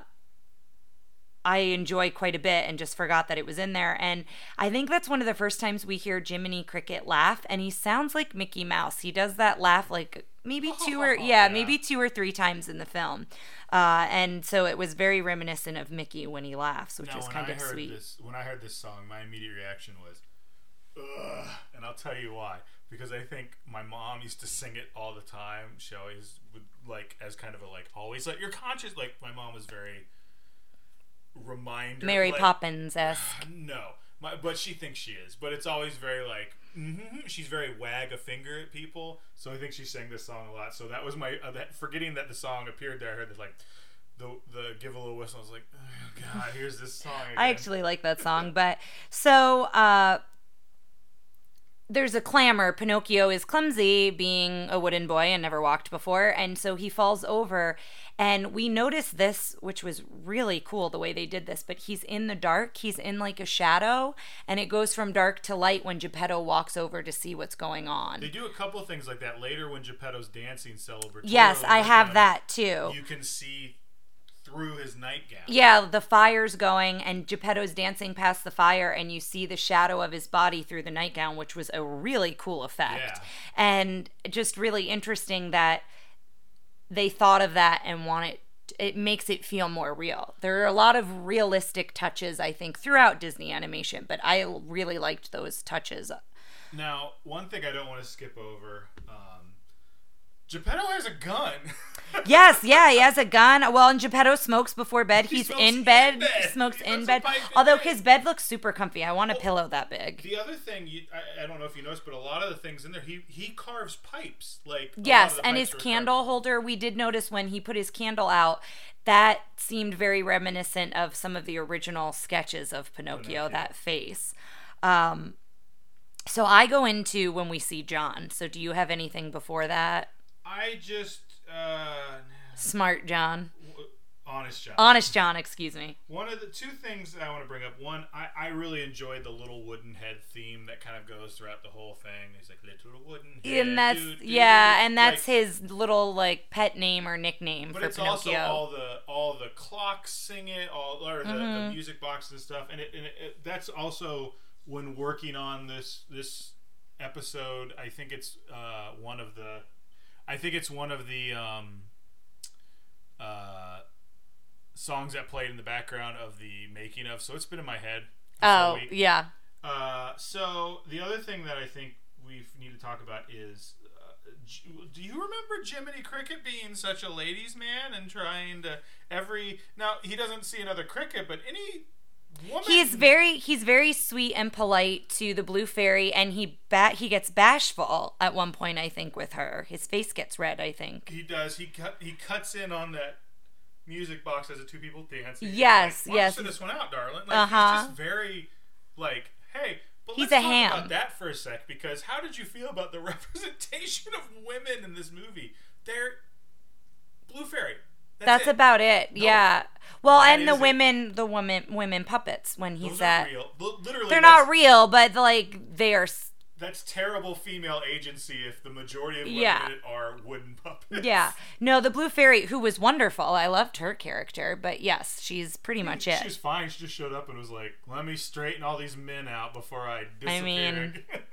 S1: I enjoy quite a bit and just forgot that it was in there. And I think that's one of the first times we hear Jiminy Cricket laugh, and he sounds like Mickey Mouse. He does that laugh like maybe [LAUGHS] two or yeah,
S3: Yeah.
S1: maybe two or three times in the film. Uh, and so it was very reminiscent of Mickey when he laughs, which
S3: Now,
S1: is kind of sweet.
S3: this, when I heard this song, my immediate reaction was, "Ugh," and I'll tell you why. Because I think my mom used to sing it all the time. She always would like as kind of a like always like you're conscious. Like my mom was very reminder.
S1: Mary
S3: like,
S1: Poppins esque. [SIGHS]
S3: No, my, but she thinks she is. But it's always very like mm-hmm. she's very wag a finger at people. So I think she sang this song a lot. So that was my uh, that, forgetting that the song appeared there. I heard this like the the give a little whistle. I was like, oh god, here's this song. [LAUGHS] Again.
S1: I actually like that song, [LAUGHS] but so uh there's a clamor. Pinocchio is clumsy, being a wooden boy and never walked before, and so he falls over. And we notice this, which was really cool the way they did this, but he's in the dark. He's in like a shadow, and it goes from dark to light when Geppetto walks over to see what's going on.
S3: They do a couple of things like that later when Geppetto's dancing celebratory.
S1: Yes, I have that too.
S3: You can see through his nightgown.
S1: Yeah, the fire's going, and Geppetto's dancing past the fire, and you see the shadow of his body through the nightgown, which was a really cool effect.
S3: Yeah.
S1: And just really interesting that they thought of that and want it. It makes it feel more real. There are a lot of realistic touches, I think, throughout Disney animation, but I really liked those touches.
S3: Now, one thing I don't want to skip over. Um, Geppetto has a gun. [LAUGHS]
S1: Yes, yeah, he has a gun. Well, and Geppetto smokes before bed.
S3: He
S1: He's
S3: smokes
S1: in
S3: in
S1: bed.
S3: bed.
S1: Smokes
S3: He
S1: in bed. Although
S3: bed.
S1: his bed looks super comfy. I want a pillow that big.
S3: The other thing, you, I, I don't know if you noticed, but a lot of the things in there, he he carves pipes. Like a lot
S1: Yes,
S3: the
S1: and
S3: pipes
S1: his
S3: are
S1: candle holder, we did notice when he put his candle out, that seemed very reminiscent of some of the original sketches of Pinocchio,
S3: Pinocchio.
S1: that face. Um, so I go into when we see John. So do you have anything before that?
S3: I just uh,
S1: Smart John.
S3: w- honest John.
S1: Honest John, excuse me.
S3: One of the two things that I want to bring up. One, I, I really enjoyed the little wooden head theme that kind of goes throughout the whole thing. He's like little wooden head.
S1: And that's
S3: doo, doo,
S1: yeah, and that's
S3: Like,
S1: his little like pet name or nickname
S3: But
S1: for
S3: it's also all the all the clocks sing it, all or the, the
S1: Mm-hmm.
S3: music box and stuff, and, it, and it, it, that's also when working on this this episode. I think it's uh, one of the, I think it's one of the um, uh, songs that played in the background of the making of. So it's been in my head.
S1: oh
S3: week.
S1: yeah,
S3: Uh, so the other thing that I think we need to talk about is, uh, do you remember Jiminy Cricket being such a ladies' man and trying to every now he doesn't see another cricket, but any woman
S1: he's very he's very sweet and polite to the blue fairy and he bat he gets bashful at one point i think with her his face gets red i think
S3: he does he cut he cuts in on that music box as the two people dance.
S1: Yes,
S3: like, Why don't you
S1: yes.
S3: this one out, darling. Like
S1: Uh-huh.
S3: he's just very like, hey. But
S1: He's
S3: let's
S1: a
S3: talk
S1: ham.
S3: about that for a sec because how did you feel about the [LAUGHS] representation of women in this movie? They're blue fairy.
S1: That's
S3: it.
S1: about it yeah well
S3: That
S1: and the
S3: is it.
S1: women the women women puppets when he's
S3: Those
S1: at
S3: real. Literally,
S1: they're not real but like they are
S3: That's terrible female agency if the majority of women
S1: Yeah.
S3: are wooden puppets.
S1: yeah [LAUGHS] no the blue fairy who was wonderful i loved her character but yes she's pretty much it
S3: She's fine. She just showed up and was like, "Let me straighten all these men out before I disappear."
S1: mean,
S3: again." [LAUGHS]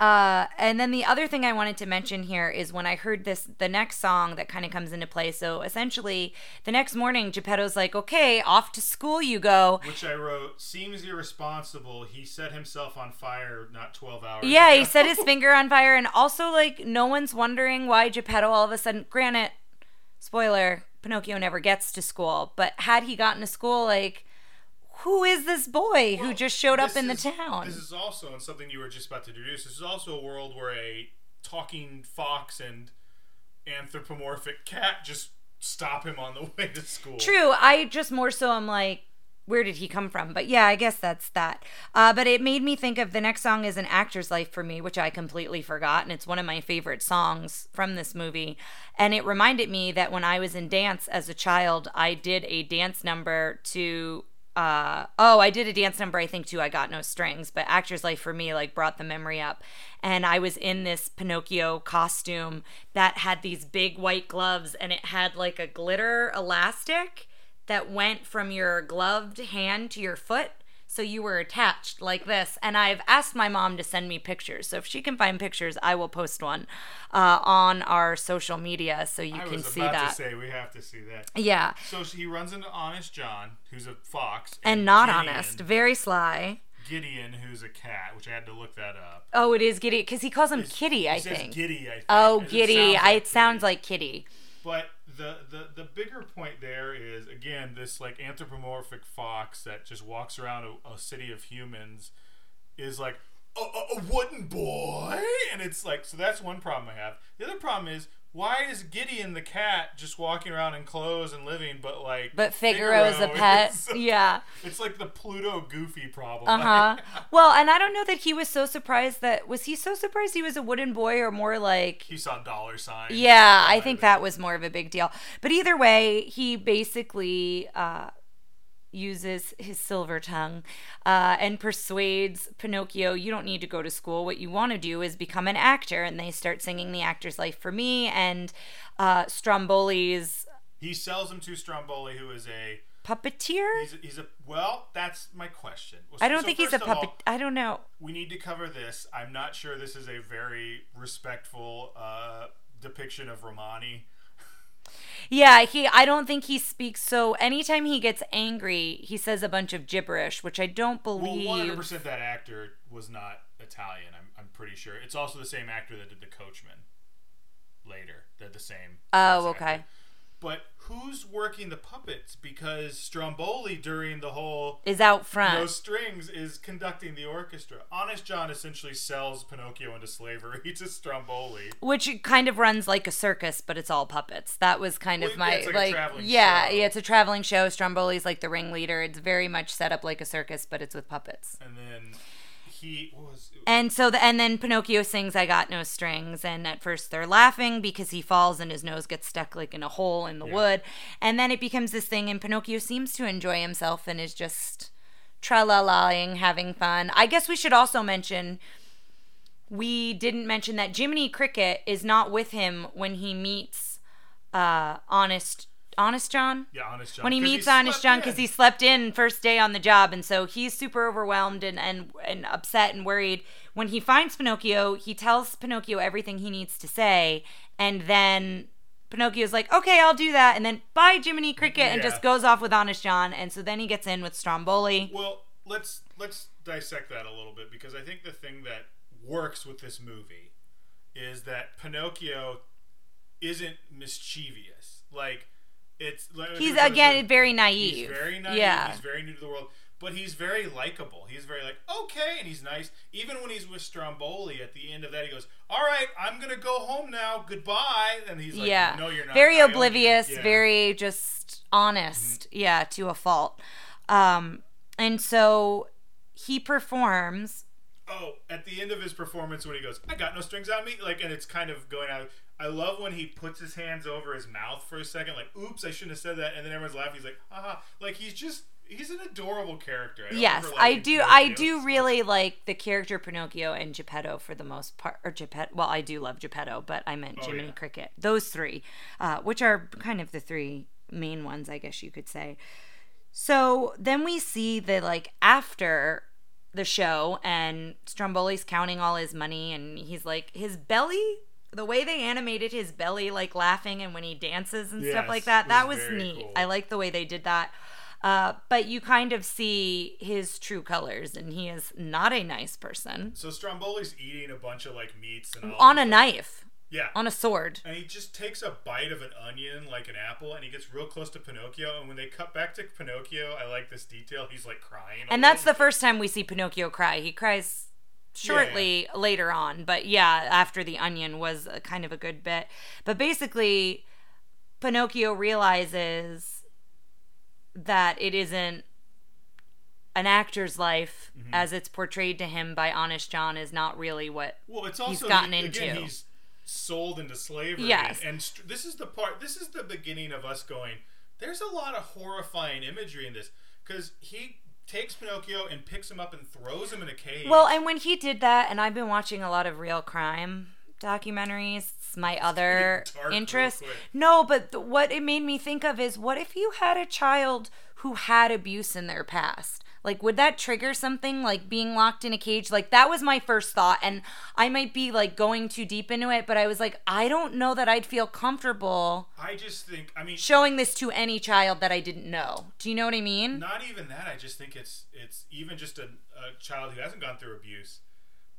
S1: Uh, and then the other thing I wanted to mention here is when I heard this, the next song that kind of comes into play. So essentially, the next morning, Geppetto's like, "Okay, off to school you go."
S3: Which I wrote seems irresponsible. He set himself on fire not 12 hours.
S1: Yeah, he set his [LAUGHS] finger on fire, and also like no one's wondering why Geppetto all of a sudden. Granted, spoiler: Pinocchio never gets to school. But had he gotten to school, like, who is this boy who just showed up in the town?
S3: This is also and something you were just about to introduce. This is also a world where a talking fox and anthropomorphic cat just stop him on the [LAUGHS] way to school.
S1: True. I just more so I'm like, where did he come from? But yeah, I guess that's that. Uh, but it made me think of the next song is an actor's life for me, which I completely forgot, and it's one of my favorite songs from this movie. And it reminded me that when I was in dance as a child, I did a dance number to. Uh, oh, I did a dance number, I think, too. I got no strings, but Actor's Life for me, like, brought the memory up. And I was in this Pinocchio costume that had these big white gloves and it had like a glitter elastic that went from your gloved hand to your foot. So you were attached like this. And I've asked my mom to send me pictures. So if she can find pictures, I will post one uh, on our social media so you
S3: I
S1: can
S3: was
S1: see
S3: about
S1: that.
S3: to say we have to see that.
S1: yeah.
S3: So he runs into Honest John, who's a fox,
S1: And not
S3: Gideon,
S1: honest, very sly.
S3: Gideon, who's a cat, which I had to look that up.
S1: Oh, it is Gideon because he calls him Kitty, I think.
S3: Giddy, I think.
S1: Oh,
S3: It
S1: Giddy.
S3: sounds
S1: I,
S3: like
S1: it sounds like Kitty.
S3: But the, the the bigger point there is again this like anthropomorphic fox that just walks around a, a city of humans is like a, a, a wooden boy, and it's like so that's one problem I have. The other problem is why is Gideon the cat just walking around in clothes and living, but like
S1: But Figaro's a pet. [LAUGHS]
S3: is-
S1: yeah.
S3: it's like the Pluto Goofy problem.
S1: Uh huh. [LAUGHS] well, and I don't know that he was so surprised that was he so surprised he was a wooden boy or more like
S3: he saw dollar signs.
S1: yeah, I think that was more of a big deal. But either way, he basically uh, uses his silver tongue uh, and persuades Pinocchio, you don't need to go to school. What you want to do is become an actor. And they start singing The Actor's Life for Me. And uh, Stromboli's
S3: He sells him to Stromboli, who is a
S1: puppeteer?
S3: he's a, he's a well. That's my question.
S1: I don't
S3: So
S1: think he's a
S3: of all,
S1: puppet. I don't know.
S3: we need to cover this. I'm not sure this is a very respectful uh, depiction of Romani.
S1: Yeah, he I don't think he speaks so anytime he gets angry, he says a bunch of gibberish, which I don't
S3: Well,
S1: believe
S3: 100% that actor was not Italian. I'm, I'm pretty sure. It's also the same actor that did the Coachman later. They're the same.
S1: Oh, okay.
S3: actor. But who's working the puppets? Because Stromboli during the whole
S1: is out front.
S3: no strings is conducting the orchestra. Honest John essentially sells Pinocchio into slavery [LAUGHS] to Stromboli.
S1: which kind of runs like a circus, but it's all puppets. That was kind
S3: Well,
S1: of my
S3: it's like a
S1: like,
S3: traveling
S1: yeah,
S3: show.
S1: yeah, it's a traveling show. Stromboli's like the ringleader. It's very much set up like a circus, but it's with puppets.
S3: And then he was
S1: And so the and then Pinocchio sings "I Got No Strings," and at first they're laughing because he falls and his nose gets stuck like in a hole in the wood, and then it becomes this thing, and Pinocchio seems to enjoy himself and is just tra la laing, having fun. I guess we should also mention we didn't mention that Jiminy Cricket is not with him when he meets uh, Honest Honest John
S3: yeah, Honest John.
S1: when he meets Honest John because he slept in first day on the job, and so he's super overwhelmed and, and and upset and worried. When he finds Pinocchio, he tells Pinocchio everything he needs to say, and then Pinocchio's like, "Okay, I'll do that," and then bye, Jiminy Cricket, and
S3: Yeah.
S1: just goes off with Honest John, and so then he gets in with Stromboli.
S3: Well, let's let's dissect that a little bit because I think the thing that works with this movie is that Pinocchio isn't mischievous. Like it's like
S1: He's again very naive.
S3: He's very naive.
S1: Yeah.
S3: He's very new to the world, but he's very likable. He's very like okay, and he's nice. Even when he's with Stromboli at the end of that, he goes, "All right, I'm gonna go home now. Goodbye." And he's like,
S1: yeah.
S3: "No, you're not."
S1: Very oblivious,
S3: Yeah.
S1: very just honest. Yeah, to a fault. Um, and so he performs.
S3: Oh, at the end of his performance, when he goes, "I got no strings on me," like, and it's kind of going out. I love when he puts his hands over his mouth for a second, like, "Oops, I shouldn't have said that," and then everyone's laughing. He's like, "Haha!" Like he's just he's an adorable character. I
S1: Yes, I do. I do really like the character Pinocchio and Geppetto for the most part. Or Geppetto. Well, I do love Geppetto, but I meant Jiminy
S3: Oh, yeah.
S1: Cricket. Those three, uh, which are kind of the three main ones, I guess you could say. So then we see the like after the show, and Stromboli's counting all his money, and he's like, his belly. The way they animated his belly, like laughing, and when he dances and stuff like that, that
S3: was
S1: was neat.
S3: cool.
S1: I like the way they did that. Uh, but you kind of see his true colors, and he is not a nice person.
S3: So Stromboli's eating a bunch of like meats and all
S1: On a knife,
S3: yeah.
S1: on a sword.
S3: and he just takes a bite of an onion like an apple and he gets real close to Pinocchio and when they cut back to Pinocchio I like this detail he's like crying
S1: And that's the first time we see Pinocchio cry. He cries shortly later on, but yeah, after the onion was a kind of a good bit. But basically, Pinocchio realizes that it isn't an actor's life
S3: Mm-hmm.
S1: as it's portrayed to him by Honest John is not really what
S3: well it's also he's
S1: gotten
S3: he- again
S1: into.
S3: he's sold into slavery
S1: Yes.
S3: and, and st- this is the part this is the beginning of us going there's a lot of horrifying imagery in this because he takes Pinocchio and picks him up and throws him in a cage
S1: Well, and when he did that, and I've been watching a lot of real crime documentaries. It's my other interest. No, but th- what it made me think of is what if you had a child who had abuse in their past? Like, would that trigger something like being locked in a cage? Like, that was my first thought. And I might be like going too deep into it, but I was like, I don't know that I'd feel comfortable
S3: I just think I mean
S1: showing this to any child that I didn't know. Do you know what I mean?
S3: not even that i just think it's it's even just a, a child who hasn't gone through abuse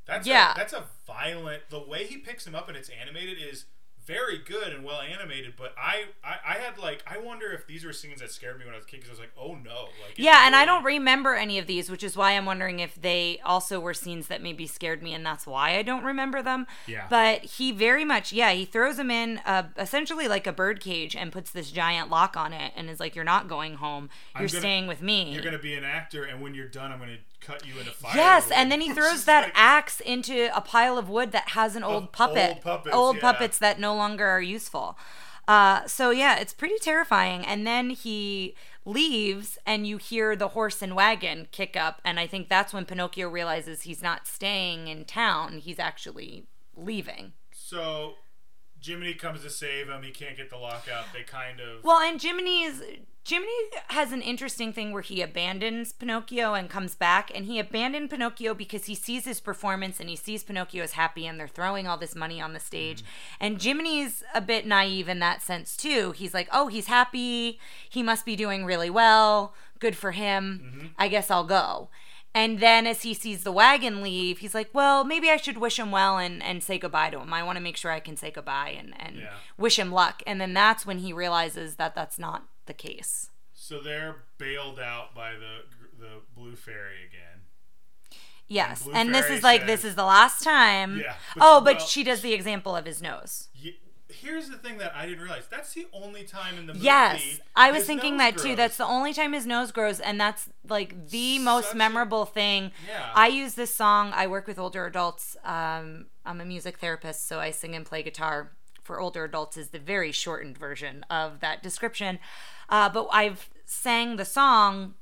S3: that's
S1: Yeah.
S3: a, that's a violent the way he picks him up and it's animated is very good and well animated but I, I i had like i wonder if these were scenes that scared me when i was a kid because i was like oh no like
S1: Yeah, and I don't remember any of these, which is why I'm wondering if they also were scenes that maybe scared me, and that's why I don't remember them.
S3: Yeah.
S1: But he very much, yeah, he throws him in uh, essentially like a bird cage and puts this giant lock on it, and is like, "You're not going home. You're
S3: gonna-
S1: staying with me."
S3: you're gonna be an actor and when you're done i'm gonna cut you into fire
S1: Yes, and then he [LAUGHS] throws that axe into a pile of wood that has an old puppet,
S3: old puppets,
S1: old
S3: yeah.
S1: puppets that no longer are useful. Uh, so yeah, it's pretty terrifying. And then he leaves, and you hear the horse and wagon kick up, and I think that's when Pinocchio realizes he's not staying in town; he's actually leaving.
S3: so jiminy comes to save him he can't get the lock lockout they kind of
S1: Well, and Jiminy's Jiminy has an interesting thing where he abandons Pinocchio and comes back, and he abandoned Pinocchio because he sees his performance and he sees Pinocchio is happy, and they're throwing all this money on the stage. Mm-hmm. And Jiminy's a bit naive in that sense too. He's like, "Oh, he's happy. He must be doing really well. Good for him. Mm-hmm. I guess I'll go." And then as he sees the wagon leave, he's like, well, maybe I should wish him well and, and say goodbye to him. I want to make sure I can say goodbye and, and
S3: Yeah.
S1: wish him luck. And then that's when he realizes that that's not the case.
S3: so they're bailed out by the the blue fairy again
S1: Yes.
S3: Blue
S1: And this is like,
S3: says-
S1: this is the last time.
S3: Yeah, but-
S1: oh, but
S3: well-
S1: she does the example of his nose.
S3: Ye- Here's the thing that I didn't realize. That's the only time in the movie.
S1: Yes, I was thinking that too. That's the only time his nose grows, and that's like the most
S3: Such a-
S1: memorable thing.
S3: Yeah.
S1: I use this song. I work with older adults. Um, I'm a music therapist, so I sing and play guitar for older adults. Is the very shortened version of that description. Uh, but I've sang the song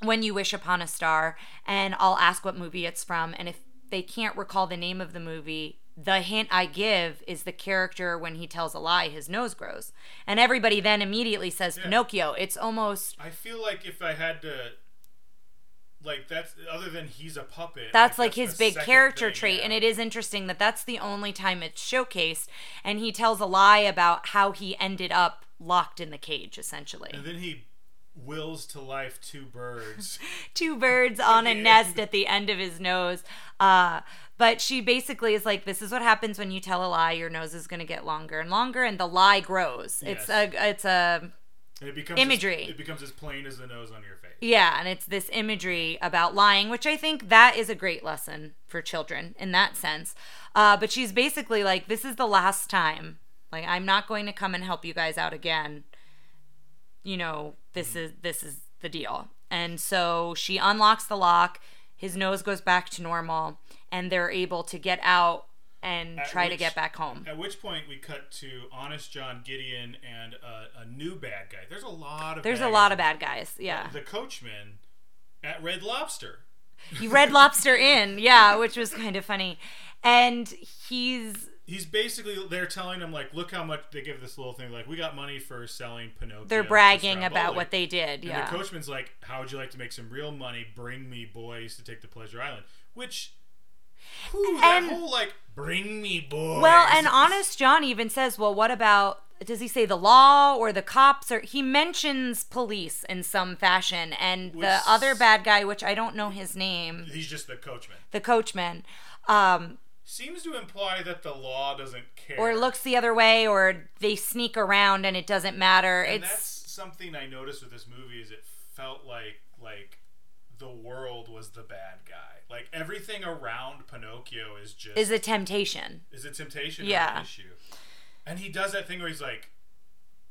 S1: when you wish upon a star and I'll ask what movie it's from and if they can't recall the name of the movie the hint I give is the character when he tells a lie his nose grows and everybody then immediately says Pinocchio it's almost
S3: I feel like if I had to, like that's other than he's a puppet.
S1: that's like his big character
S3: thing,
S1: trait
S3: yeah.
S1: and it is interesting that that's the only time it's showcased and he tells a lie about how he ended up locked in the cage essentially
S3: And then he wills to life two birds. [LAUGHS]
S1: two birds on a nest at the end of his nose. Uh, but she basically is like, this is what happens when you tell a lie. Your nose is going to get longer and longer, and the lie grows. It's a, it's a,
S3: And it becomes
S1: Imagery.
S3: As, it becomes as plain as the nose on your face.
S1: yeah, and it's this imagery about lying, which I think that is a great lesson for children in that sense. Uh, but she's basically like, this is the last time. Like, I'm not going to come and help you guys out again. You know, this
S3: Mm-hmm.
S1: is this is the deal. And so she unlocks the lock. His nose goes back to normal, and they're able to get out and
S3: At
S1: try to get back home.
S3: At which point we cut to Honest John Gideon and a, a new bad guy. There's a lot of.
S1: There's
S3: bad
S1: a lot
S3: guys.
S1: of bad guys. Yeah.
S3: The coachman at Red Lobster.
S1: He Red Lobster [LAUGHS] Inn, yeah, which was kind of funny. And he's
S3: he's basically they're telling him like, look how much they give this little thing like we got money for selling Pinocchio.
S1: They're bragging about what they did.
S3: And
S1: Yeah.
S3: the coachman's like, how would you like to make some real money? Bring me boys to take to Pleasure Island, which. That
S1: And-
S3: whole like bring me boys.
S1: Well, and Honest John even says, well, what about, does he say the law or the cops? Or he mentions police in some fashion. And
S3: Which-
S1: the other bad guy, which I don't know his name,
S3: he's just the coachman.
S1: the coachman, um,
S3: Seems to imply that the law doesn't care.
S1: or looks the other way or they sneak around and it doesn't matter.
S3: And
S1: it's,
S3: that's something I noticed with this movie is it felt like like the world was the bad guy. Like everything around Pinocchio is just
S1: is a temptation.
S3: is a temptation
S1: Yeah.
S3: an issue. And he does that thing where he's like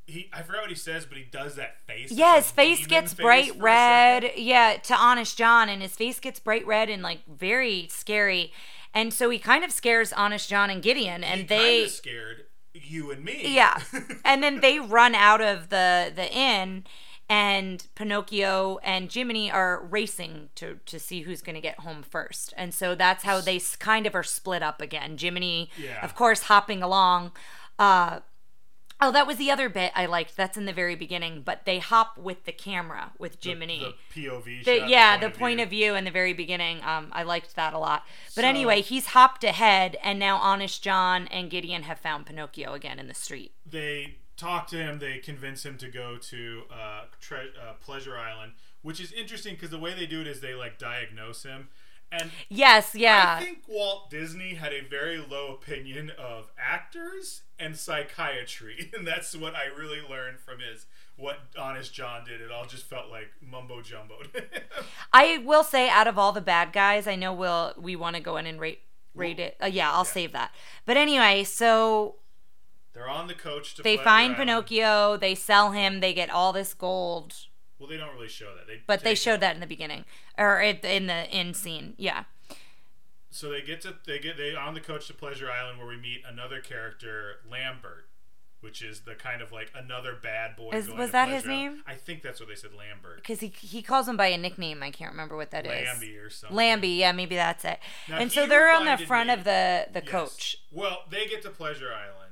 S3: he I forgot what he says, but he does that face.
S1: Yeah, his face gets
S3: face
S1: bright red. Yeah, to Honest John, and his face gets bright red and like very scary. And so he kind of scares Honest John and Gideon, and
S3: He
S1: they
S3: scared you and me.
S1: yeah [LAUGHS] and then they run out of the the inn and pinocchio and jiminy are racing to to see who's going to get home first and so that's how they kind of are split up again jiminy
S3: Yeah.
S1: of course hopping along uh Oh, that was the other bit I liked. That's in the very beginning, but they hop with the camera with Jiminy.
S3: The, POV
S1: The-
S3: shot,
S1: yeah, the point of view in the very beginning. Um, I liked that a lot. But
S3: So-
S1: anyway, he's hopped ahead, and now Honest John and Gideon have found Pinocchio again in the street.
S3: they talk to him. They convince him to go to uh, tre- uh, Pleasure Island, which is interesting because the way they do it is they like diagnose him. And
S1: Yes, yeah.
S3: I think Walt Disney had a very low opinion of actors and psychiatry, [LAUGHS] and that's what I really learned from his what Honest John did. It all just felt like mumbo jumbo. [LAUGHS]
S1: I will say, out of all the bad guys, I know we'll we want to go in and rate rate it. Uh, yeah, I'll save that. But anyway, so
S3: They're on the coach to
S1: they find
S3: Island.
S1: Pinocchio, they sell him, they get all this gold.
S3: Well, they don't really show that. They
S1: But they showed that in the beginning or in in the in scene. Yeah.
S3: So they get to they get they on the coach to Pleasure Island where we meet another character, Lambert, which is the kind of like another bad boy.
S1: Is- was that his
S3: Pleasure Island.
S1: name?
S3: I think that's what they said, Lambert.
S1: because he he calls him by a nickname. I can't remember what that is.
S3: Lambie or something.
S1: Lambie, yeah, maybe that's it.
S3: Now,
S1: and so they're on the front
S3: me-
S1: of the the
S3: Yes.
S1: coach.
S3: Well, they get to Pleasure Island.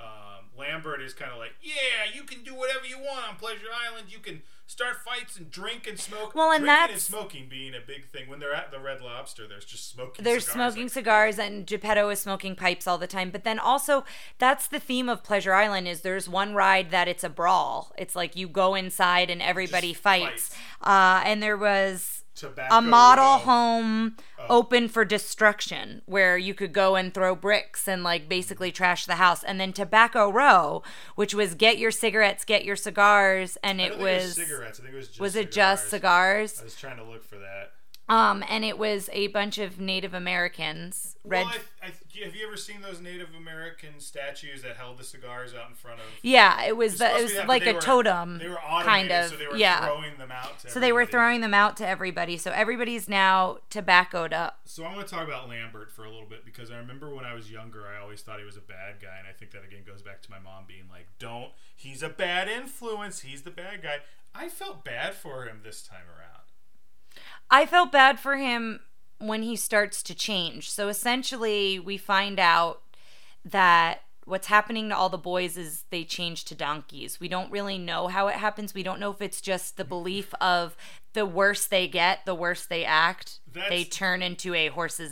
S3: Um, Lambert is kind of like, yeah, you can do whatever you want on Pleasure Island. You can start fights and drink and smoke.
S1: Well, and
S3: Drinking and
S1: that's-
S3: smoking being a big thing. When they're at the Red Lobster, there's just smoking.
S1: They're
S3: cigars,
S1: smoking
S3: like-
S1: cigars, and Geppetto is smoking pipes all the time. But then also, that's the theme of Pleasure Island. Is there's one ride that it's a brawl. It's like you go inside and everybody fights.
S3: fights.
S1: Uh, and there was
S3: Tobacco
S1: a model home
S3: Oh.
S1: open for destruction where you could go and throw bricks and like basically trash the house and then tobacco row which was get your cigarettes get your cigars and it
S3: don't think
S1: was
S3: cigarettes. I think it was just
S1: was it just cigars
S3: I was trying to look for that.
S1: Um and it was a bunch of native americans red
S3: Well, I, I, have you ever seen those Native American statues that held the cigars out in front of?
S1: yeah it was the, it was
S3: that,
S1: like a
S3: were-
S1: totem
S3: They were automated,
S1: kind of
S3: so they were
S1: yeah
S3: throwing them out. To
S1: so they were throwing them out to everybody so everybody's now tobaccoed up
S3: So I want to talk about Lambert for a little bit because I remember when I was younger, I always thought he was a bad guy, and I think that again goes back to my mom being like, "Don't, he's a bad influence. He's the bad guy." I felt bad for him this time around.
S1: I felt bad for him when he starts to change. So essentially, we find out that what's happening to all the boys is they change to donkeys. We don't really know how it happens. We don't know if it's just the belief of the worse they get, the worse they act, they turn into a horse's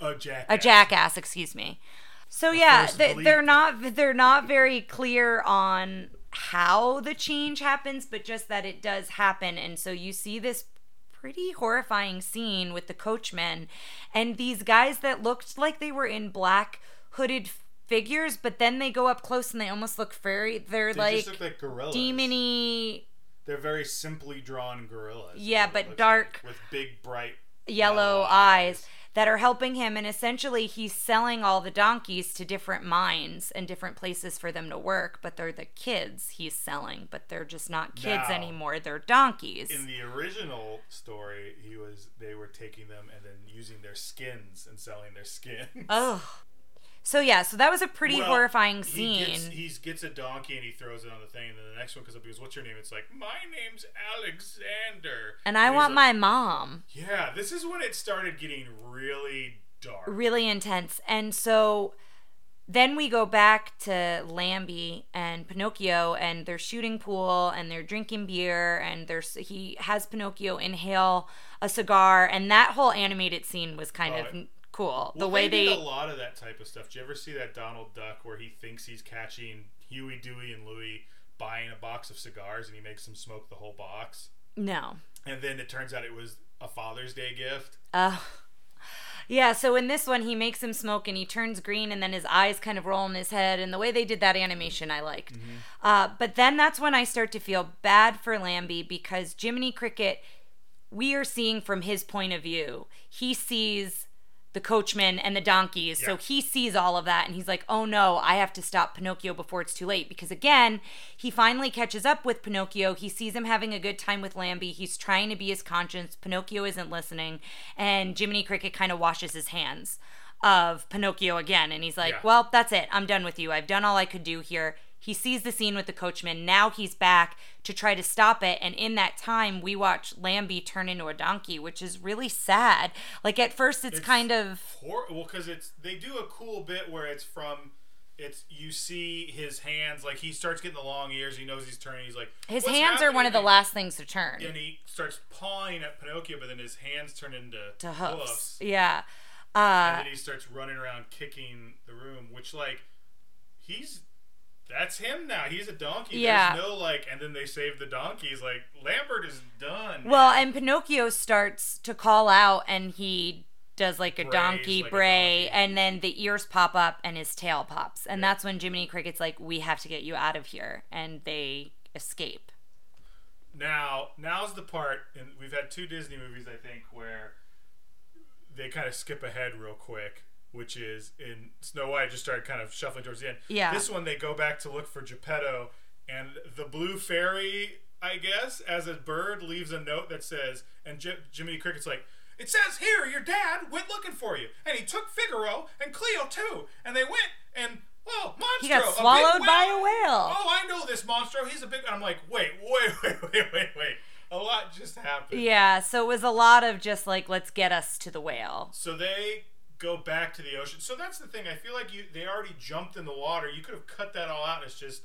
S3: A jackass.
S1: a jackass, excuse me. So yeah,
S3: first
S1: they, they're not they're not very clear on how the change happens, but just that it does happen. And so you see this pretty horrifying scene with the coachmen and these guys that looked like they were in black hooded figures, but then they go up close and they almost look very. They're
S3: They
S1: like,
S3: look like gorillas.
S1: demony
S3: They're very simply drawn gorillas.
S1: Yeah, but dark.
S3: like, with big bright
S1: yellow eyes that are helping him and essentially he's selling all the donkeys to different mines and different places for them to work but they're the kids he's selling but they're just not kids
S3: Now,
S1: anymore they're donkeys
S3: In the original story, he was they were taking them and then using their skins and selling their skins.
S1: oh so yeah so that was a pretty
S3: Well,
S1: horrifying
S3: He
S1: scene
S3: gets, he gets a donkey and he throws it on the thing, and then the next one comes up. He goes, "What's your name?" It's like, "My name's Alexander."
S1: and i want
S3: like,
S1: my mom
S3: Yeah, this is when it started getting really dark.
S1: really intense and so then we go back to Lambie and Pinocchio, and they're shooting pool and they're drinking beer, and there's he has Pinocchio inhale a cigar, and that whole animated scene was kind
S3: Oh,
S1: of
S3: it-
S1: cool. The way
S3: they,
S1: they,
S3: did a lot of that type of stuff. Did you ever see that Donald Duck where he thinks he's catching Huey, Dewey, and Louie buying a box of cigars and he makes them smoke the whole box?
S1: no,
S3: And then it turns out it was a Father's Day gift.
S1: uh, yeah. So in this one, he makes him smoke, and he turns green, and then his eyes kind of roll in his head, and the way they did that animation, I liked. Uh, but then that's when I start to feel bad for Lambie because Jiminy Cricket, we are seeing from his point of view. He sees the coachman and the donkeys, so he sees all of that, and he's like, "Oh no, I have to stop Pinocchio before it's too late." Because again, he finally catches up with Pinocchio. He sees him having a good time with Lambie. He's trying to be his conscience. Pinocchio isn't listening, and Jiminy Cricket kind of washes his hands of Pinocchio again, and he's like,
S3: Yeah.
S1: "Well, that's it. I'm done with you. I've done all I could do here." He sees the scene with the coachman. Now he's back to try to stop it. And in that time, we watch Lambie turn into a donkey, which is really sad. Like at first, it's,
S3: It's
S1: kind of
S3: Hor- well, because it's they do a cool bit where it's from. It's you see his hands like he starts getting the long ears. He knows he's turning. He's like
S1: his
S3: "What's
S1: hands are one of the last things to turn
S3: And he starts pawing at Pinocchio, but then his hands turn into
S1: to hoofs. Yeah. Uh,
S3: and then he starts running around kicking the room, which like he's that's him now. He's a donkey.
S1: Yeah.
S3: There's no like, and then they save the donkeys. Like Lambert is done.
S1: well,
S3: man.
S1: and Pinocchio starts to call out, and he does like a
S3: Brays
S1: donkey
S3: like a
S1: bray,
S3: donkey.
S1: and then the ears pop up and his tail pops, and that's when Jiminy Cricket's like, "We have to get you out of here," and they escape.
S3: now now's the part, and we've had two Disney movies I think where they kind of skip ahead real quick. Which is in Snow White, just started kind of shuffling towards the end.
S1: Yeah.
S3: This one, they go back to look for Geppetto, and the blue fairy, I guess, as a bird, leaves a note that says, and J- Jiminy Cricket's like, it says here your dad went looking for you, and he took Figaro and Cleo too, and they went and oh, Monstro,
S1: He got
S3: a
S1: swallowed by a
S3: whale.
S1: whale.
S3: Oh, I know this Monstro. He's a big. I'm like, wait, [LAUGHS] wait, wait, wait, wait, wait. A lot just happened.
S1: Yeah, so it was a lot of just like, let's get us to the whale.
S3: So they go back to the ocean. So that's the thing. I feel like you they already jumped in the water. You could have cut that all out. It's just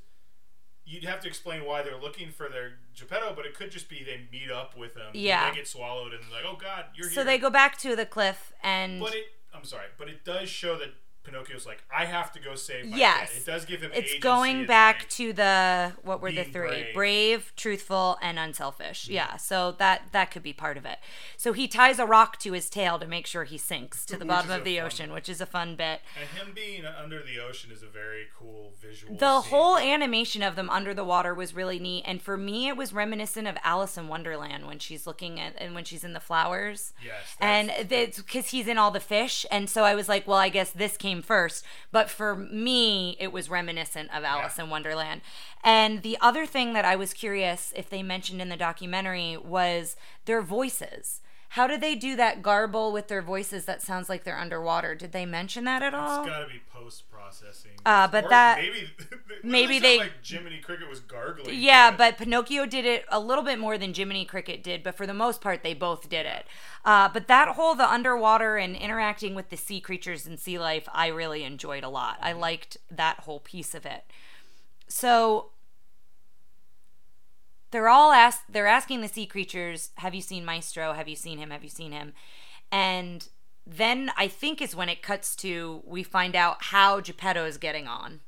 S3: you'd have to explain why they're looking for their Geppetto, but it could just be they meet up with him.
S1: Yeah.
S3: They get swallowed and like, oh god, you're here.
S1: So
S3: here.
S1: they go back to the cliff, and
S3: But it. I'm sorry, but it does show that Pinocchio's like, I have to go save my
S1: Yes.
S3: dad. It does give him.
S1: it's going back
S3: like,
S1: to the what were the three
S3: brave.
S1: brave truthful and unselfish yeah so that that could be part of it so he ties a rock to his tail to make sure he sinks to the
S3: Which
S1: bottom of the ocean
S3: one.
S1: which is a fun bit
S3: And him being under the ocean is a very cool visual.
S1: the
S3: scene.
S1: whole animation of them under the water was really neat and for me it was reminiscent of alice in wonderland when she's looking at and when she's in the flowers
S3: Yes,
S1: and it's because he's in all the fish and so i was like well i guess this came first but for me it was reminiscent of alice
S3: Yeah.
S1: in wonderland and the other thing that i was curious if they mentioned in the documentary was their voices how did they do that garble with their voices that sounds like they're underwater did they mention that at all
S3: It's got to be post processing.
S1: Uh, but that-
S3: maybe [LAUGHS]
S1: maybe [LAUGHS] they-
S3: like Jiminy Cricket was gargling.
S1: Yeah, but Pinocchio did it a little bit more than Jiminy Cricket did, but for the most part, they both did it. Uh, but that whole the underwater and interacting with the sea creatures and sea life, I really enjoyed a lot. I liked that whole piece of it. So they're all ask they're asking the sea creatures, "Have you seen Maestro? Have you seen him? Have you seen him?" And then I think is when it cuts to we find out how Geppetto is getting on.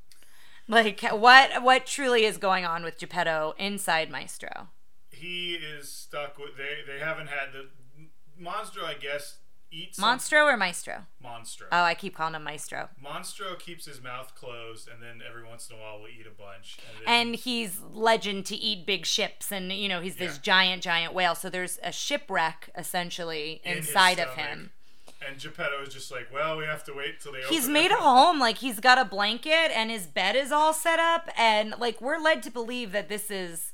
S1: Like what what truly is going on with Geppetto inside Maestro?
S3: he is stuck with. They they haven't had the Monstro. I guess eats some-
S1: Monstro or Maestro?
S3: Monstro.
S1: Oh, I keep calling him Maestro.
S3: Monstro keeps his mouth closed, and then every once in a while will eat a bunch. And, then,
S1: And he's legend to eat big ships, and you know he's this
S3: Yeah.
S1: giant, giant whale. So there's a shipwreck essentially
S3: in his
S1: inside of
S3: stomach.
S1: him.
S3: And Geppetto is just like, well, we have to wait till they.
S1: He's
S3: open
S1: made
S3: it.
S1: a home, like he's got a blanket, and his bed is all set up, and like we're led to believe that this is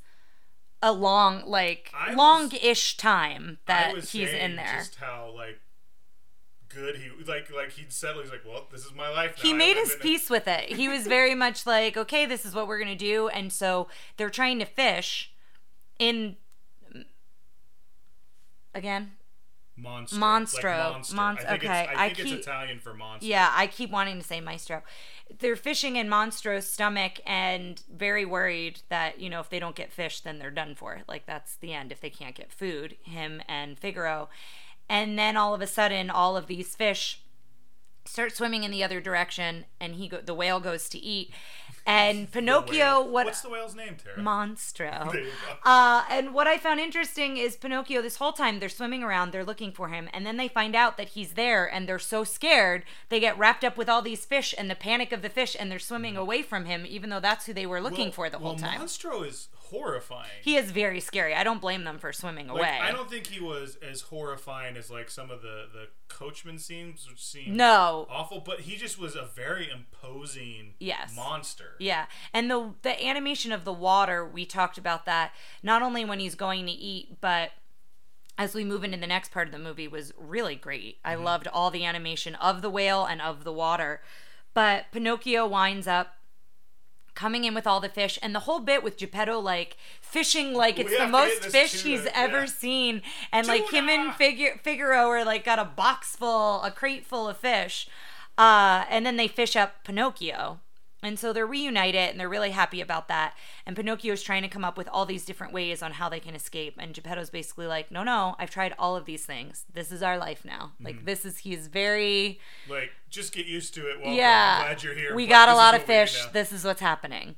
S1: a long, like
S3: I was-
S1: long-ish time
S3: I
S1: that
S3: was
S1: he's in there.
S3: Just how like good he like like he'd settle. He's like, well, this is my life. Now.
S1: he made his peace with it. He was [LAUGHS] very much like, okay, this is what we're gonna do, and so they're trying to fish in again.
S3: Monstro.
S1: Monstro.
S3: Like monster.
S1: Monst-
S3: I think,
S1: okay,
S3: it's, I
S1: I
S3: think
S1: keep-
S3: it's Italian for monster.
S1: Yeah, I keep wanting to say maestro. They're fishing in Monstro's stomach and very worried that, you know, if they don't get fish, then they're done for. Like, that's the end if they can't get food, him and Figaro. And then all of a sudden, all of these fish start swimming in the other direction, and he go- the whale goes to eat. And Pinocchio, what
S3: What's the whale's name, Tara?
S1: Monstro. [LAUGHS]
S3: There you go.
S1: Uh, and what I found interesting is Pinocchio, this whole time they're swimming around, they're looking for him, and then they find out that he's there and they're so scared, they get wrapped up with all these fish and the panic of the fish, and they're swimming away from him, even though that's who they were looking
S3: Well-
S1: for the whole
S3: well,
S1: time.
S3: Monstro is horrifying.
S1: he is very scary. I don't blame them for swimming
S3: Like,
S1: away.
S3: I don't think he was as horrifying as like some of the the coachman scenes, which seemed
S1: No.
S3: awful. But he just was a very imposing
S1: Yes.
S3: monster.
S1: Yeah, and the the animation of the water, we talked about that not only when he's going to eat, but as we move into the next part of the movie was really great. I mm-hmm. loved all the animation of the whale and of the water. But Pinocchio winds up coming in with all the fish and the whole bit with Geppetto like fishing like it's
S3: We
S1: the
S3: have to get
S1: most fish
S3: tuna,
S1: he's ever
S3: yeah.
S1: seen and like him and
S3: Tuna!
S1: Figu- Figaro are like got a box full a crate full of fish uh, and then they fish up Pinocchio and so they're reunited and they're really happy about that. And Pinocchio's trying to come up with all these different ways on how they can escape. And Geppetto's basically like, no, no, I've tried all of these things. This is our life now.
S3: Mm-hmm.
S1: Like, this is, he's very,
S3: Like, just get used to it.
S1: Yeah.
S3: I'm glad you're here.
S1: We got a lot of
S3: what we do
S1: fish. This is what's happening.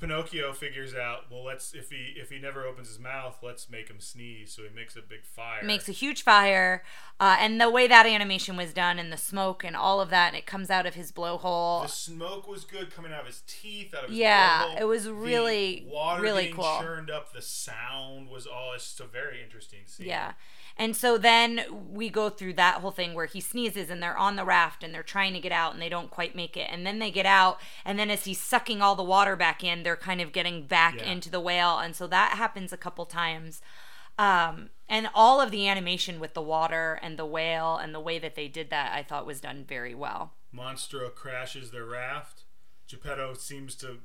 S3: Pinocchio figures out, well, let's if he if he never opens his mouth, let's make him sneeze. So he makes a big fire.
S1: Makes a huge fire. Uh, and the way that animation was done and the smoke and all of that, and it comes out of his blowhole.
S3: the smoke was good coming out of his teeth, out of his
S1: Yeah,
S3: blowhole.
S1: it was
S3: The
S1: really,
S3: water
S1: really
S3: being
S1: cool.
S3: churned up. The sound was all. It's just a very interesting scene.
S1: Yeah. And so then we go through that whole thing where he sneezes and they're on the raft and they're trying to get out and they don't quite make it. And then they get out and then as he's sucking all the water back in, they're kind of getting back
S3: Yeah.
S1: into the whale. And so that happens a couple times. Um, and all of the animation with the water and the whale and the way that they did that, I thought was done very well.
S3: Monstro crashes their raft. Geppetto seems to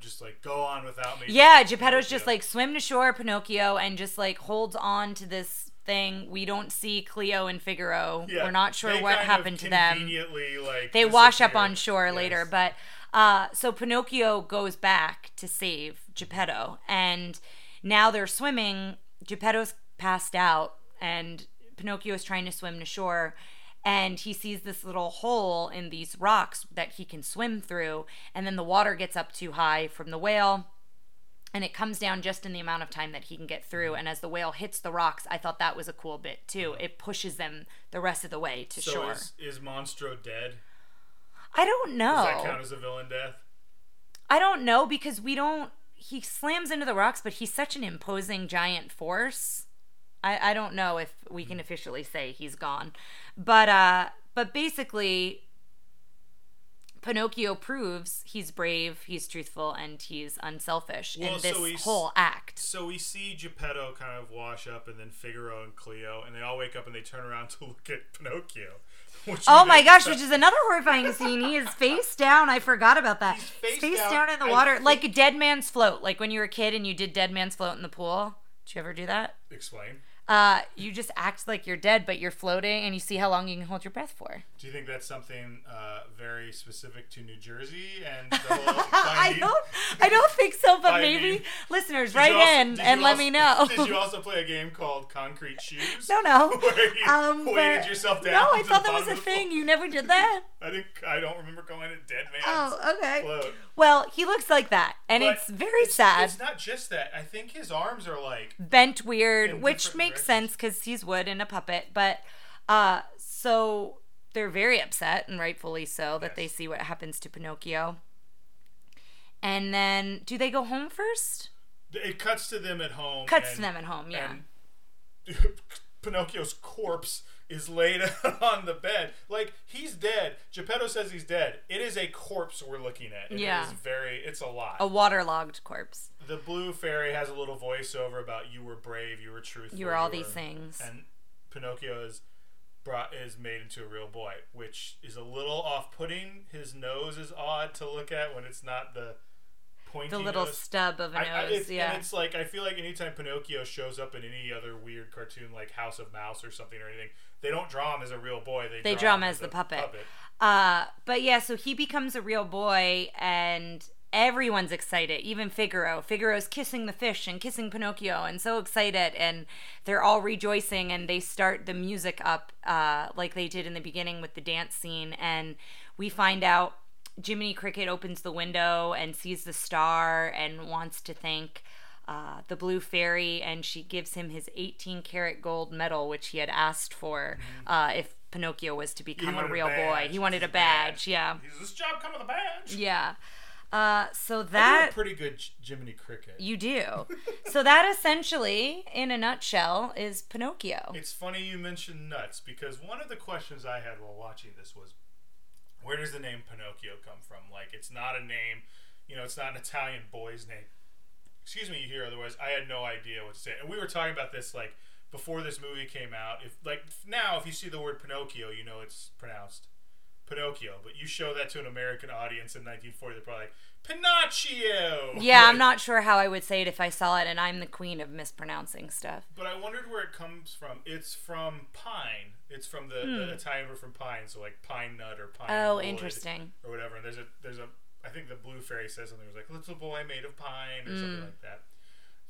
S3: just like go on without me.
S1: Yeah, Geppetto's just like swim to shore, Pinocchio, and just like holds on to this thing. We don't see Cleo and Figaro.
S3: Yeah,
S1: We're not sure what happened to them.
S3: Conveniently, like
S1: They wash up on shore
S3: Yes.
S1: later, but uh, so Pinocchio goes back to save Geppetto, and now they're swimming. Geppetto's passed out, and Pinocchio is trying to swim to shore, and he sees this little hole in these rocks that he can swim through, and then the water gets up too high from the whale. And it comes down just in the amount of time that he can get through. And as the whale hits the rocks, I thought that was a cool bit too. It pushes them the rest of the way to
S3: So
S1: shore.
S3: is is Monstro dead?
S1: I don't know.
S3: Does that count as a villain death?
S1: I don't know because we don't. He slams into the rocks, but he's such an imposing giant force. I, I don't know if we can officially say he's gone, but uh, but basically, Pinocchio proves he's brave, he's truthful, and he's unselfish
S3: Well,
S1: in this
S3: he's-
S1: whole act.
S3: So we see Geppetto kind of wash up, and then Figaro and Cleo, and they all wake up and they turn around [LAUGHS] to look at Pinocchio.
S1: Oh my gosh, which is another horrifying scene. He is face down. I forgot about that.
S3: He's face
S1: down.
S3: down.
S1: in the water, like a dead man's float. Like when you were a kid and you did dead man's float in the pool. Did you ever do that?
S3: Explain.
S1: Uh, you just act like you're dead, but you're floating, and you see how long you can hold your breath for.
S3: Do you think that's something uh, very specific to New Jersey and [LAUGHS]
S1: I don't, I don't think so, but maybe listeners,
S3: Did
S1: write
S3: also-
S1: in and let
S3: also-
S1: me know.
S3: Did you also play a game called Concrete Shoes?
S1: no, no. [LAUGHS]
S3: Where you
S1: Um,
S3: weighted yourself down.
S1: No, I thought that was a thing. You never did that. [LAUGHS]
S3: I think I don't remember calling it Dead Man's
S1: Oh, okay.
S3: Float.
S1: Well, he looks like that, and
S3: But
S1: it's very sad.
S3: It's not just that. I think his arms are like
S1: bent weird, which
S3: different
S1: makes sense because he's wood and a puppet. But uh, so they're very upset, and rightfully so, that they see what happens to Pinocchio. And then, do they go home first?
S3: it cuts to them at home.
S1: Cuts
S3: and-
S1: to them at home, yeah. [LAUGHS]
S3: Pinocchio's corpse is laid [LAUGHS] on the bed. Like he's dead. Geppetto says he's dead. It is a corpse we're looking at. It
S1: Yeah.
S3: is very. It's a lot.
S1: A waterlogged corpse.
S3: The blue fairy has a little voiceover about you were brave, you were truthful,
S1: You were all these things.
S3: and Pinocchio is brought is made into a real boy, which is a little off-putting. His nose is odd to look at when it's not the pointy
S1: The little
S3: nose.
S1: stub of a
S3: I- I-
S1: nose.
S3: it's,
S1: yeah.
S3: And it's like I feel like anytime Pinocchio shows up in any other weird cartoon like House of Mouse or something or anything, they don't draw him as a real boy. They,
S1: They draw him as the
S3: a
S1: puppet. Uh, but yeah, so he becomes a real boy, and everyone's excited. Even Figaro. Figaro's kissing the fish and kissing Pinocchio, and so excited, and they're all rejoicing, and they start the music up uh, like they did in the beginning with the dance scene, and we find out Jiminy Cricket opens the window and sees the star and wants to thank. Uh, the blue fairy, and she gives him his 18 karat gold medal, which he had asked for uh, if Pinocchio was to become a
S3: wanted a
S1: real boy. He wanted a badge,
S3: badge.
S1: yeah.
S3: He's this job come with a badge.
S1: Yeah. Uh, so that
S3: a pretty good J- Jiminy Cricket.
S1: you do. [LAUGHS] so that essentially, in a nutshell, is Pinocchio.
S3: It's funny you mentioned nuts because one of the questions I had while watching this was, where does the name Pinocchio come from? Like, it's not a name, you know, it's not an Italian boy's name. Excuse me, you hear otherwise. I had no idea what to say. And we were talking about this like before this movie came out. If like now, if you see the word Pinocchio, you know it's pronounced Pinocchio. But you show that to an American audience in 1940, they're probably like Pinocchio.
S1: Yeah, I'm not sure how I would say it if I saw it, and I'm the queen of mispronouncing stuff.
S3: But I wondered where it comes from. It's from pine. It's from the, the Italian word from pine, so like pine nut or pine.
S1: Hmm. Oh, interesting.
S3: Or whatever. And there's a there's a I think the blue fairy says something. It was like little boy made of pine or
S1: Hmm.
S3: something like that.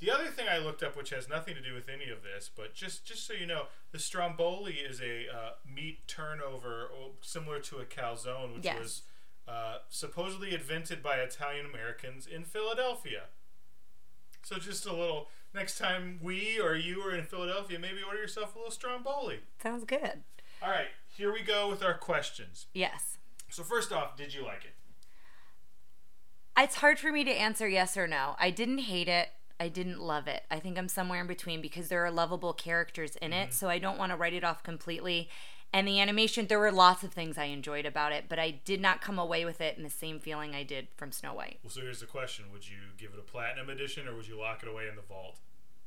S3: The other thing I looked up, which has nothing to do with any of this, but just just so you know, the stromboli is a uh, meat turnover similar to a calzone, which
S1: Yes.
S3: was uh, supposedly invented by Italian Americans in Philadelphia. So just a little. Next time we or you are in Philadelphia, maybe order yourself a little stromboli.
S1: Sounds good.
S3: All right, here we go with our questions.
S1: Yes.
S3: So first off, did you like it?
S1: It's hard for me to answer yes or no. I didn't hate it. I didn't love it. I think I'm somewhere in between because there are lovable characters in it, mm-hmm. so I don't want to write it off completely. And the animation, there were lots of things I enjoyed about it, but I did not come away with it in the same feeling I did from Snow White.
S3: Well, so here's the question: Would you give it a platinum edition, or would you lock it away in the vault?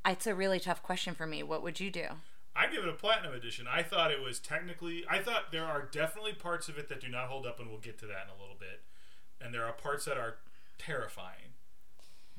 S1: It's a really tough question for me. What would you do?
S3: I'd give it a platinum edition. I thought it was technically. I thought there are definitely parts of it that do not hold up, and we'll get to that in a little bit. And there are parts that are terrifying.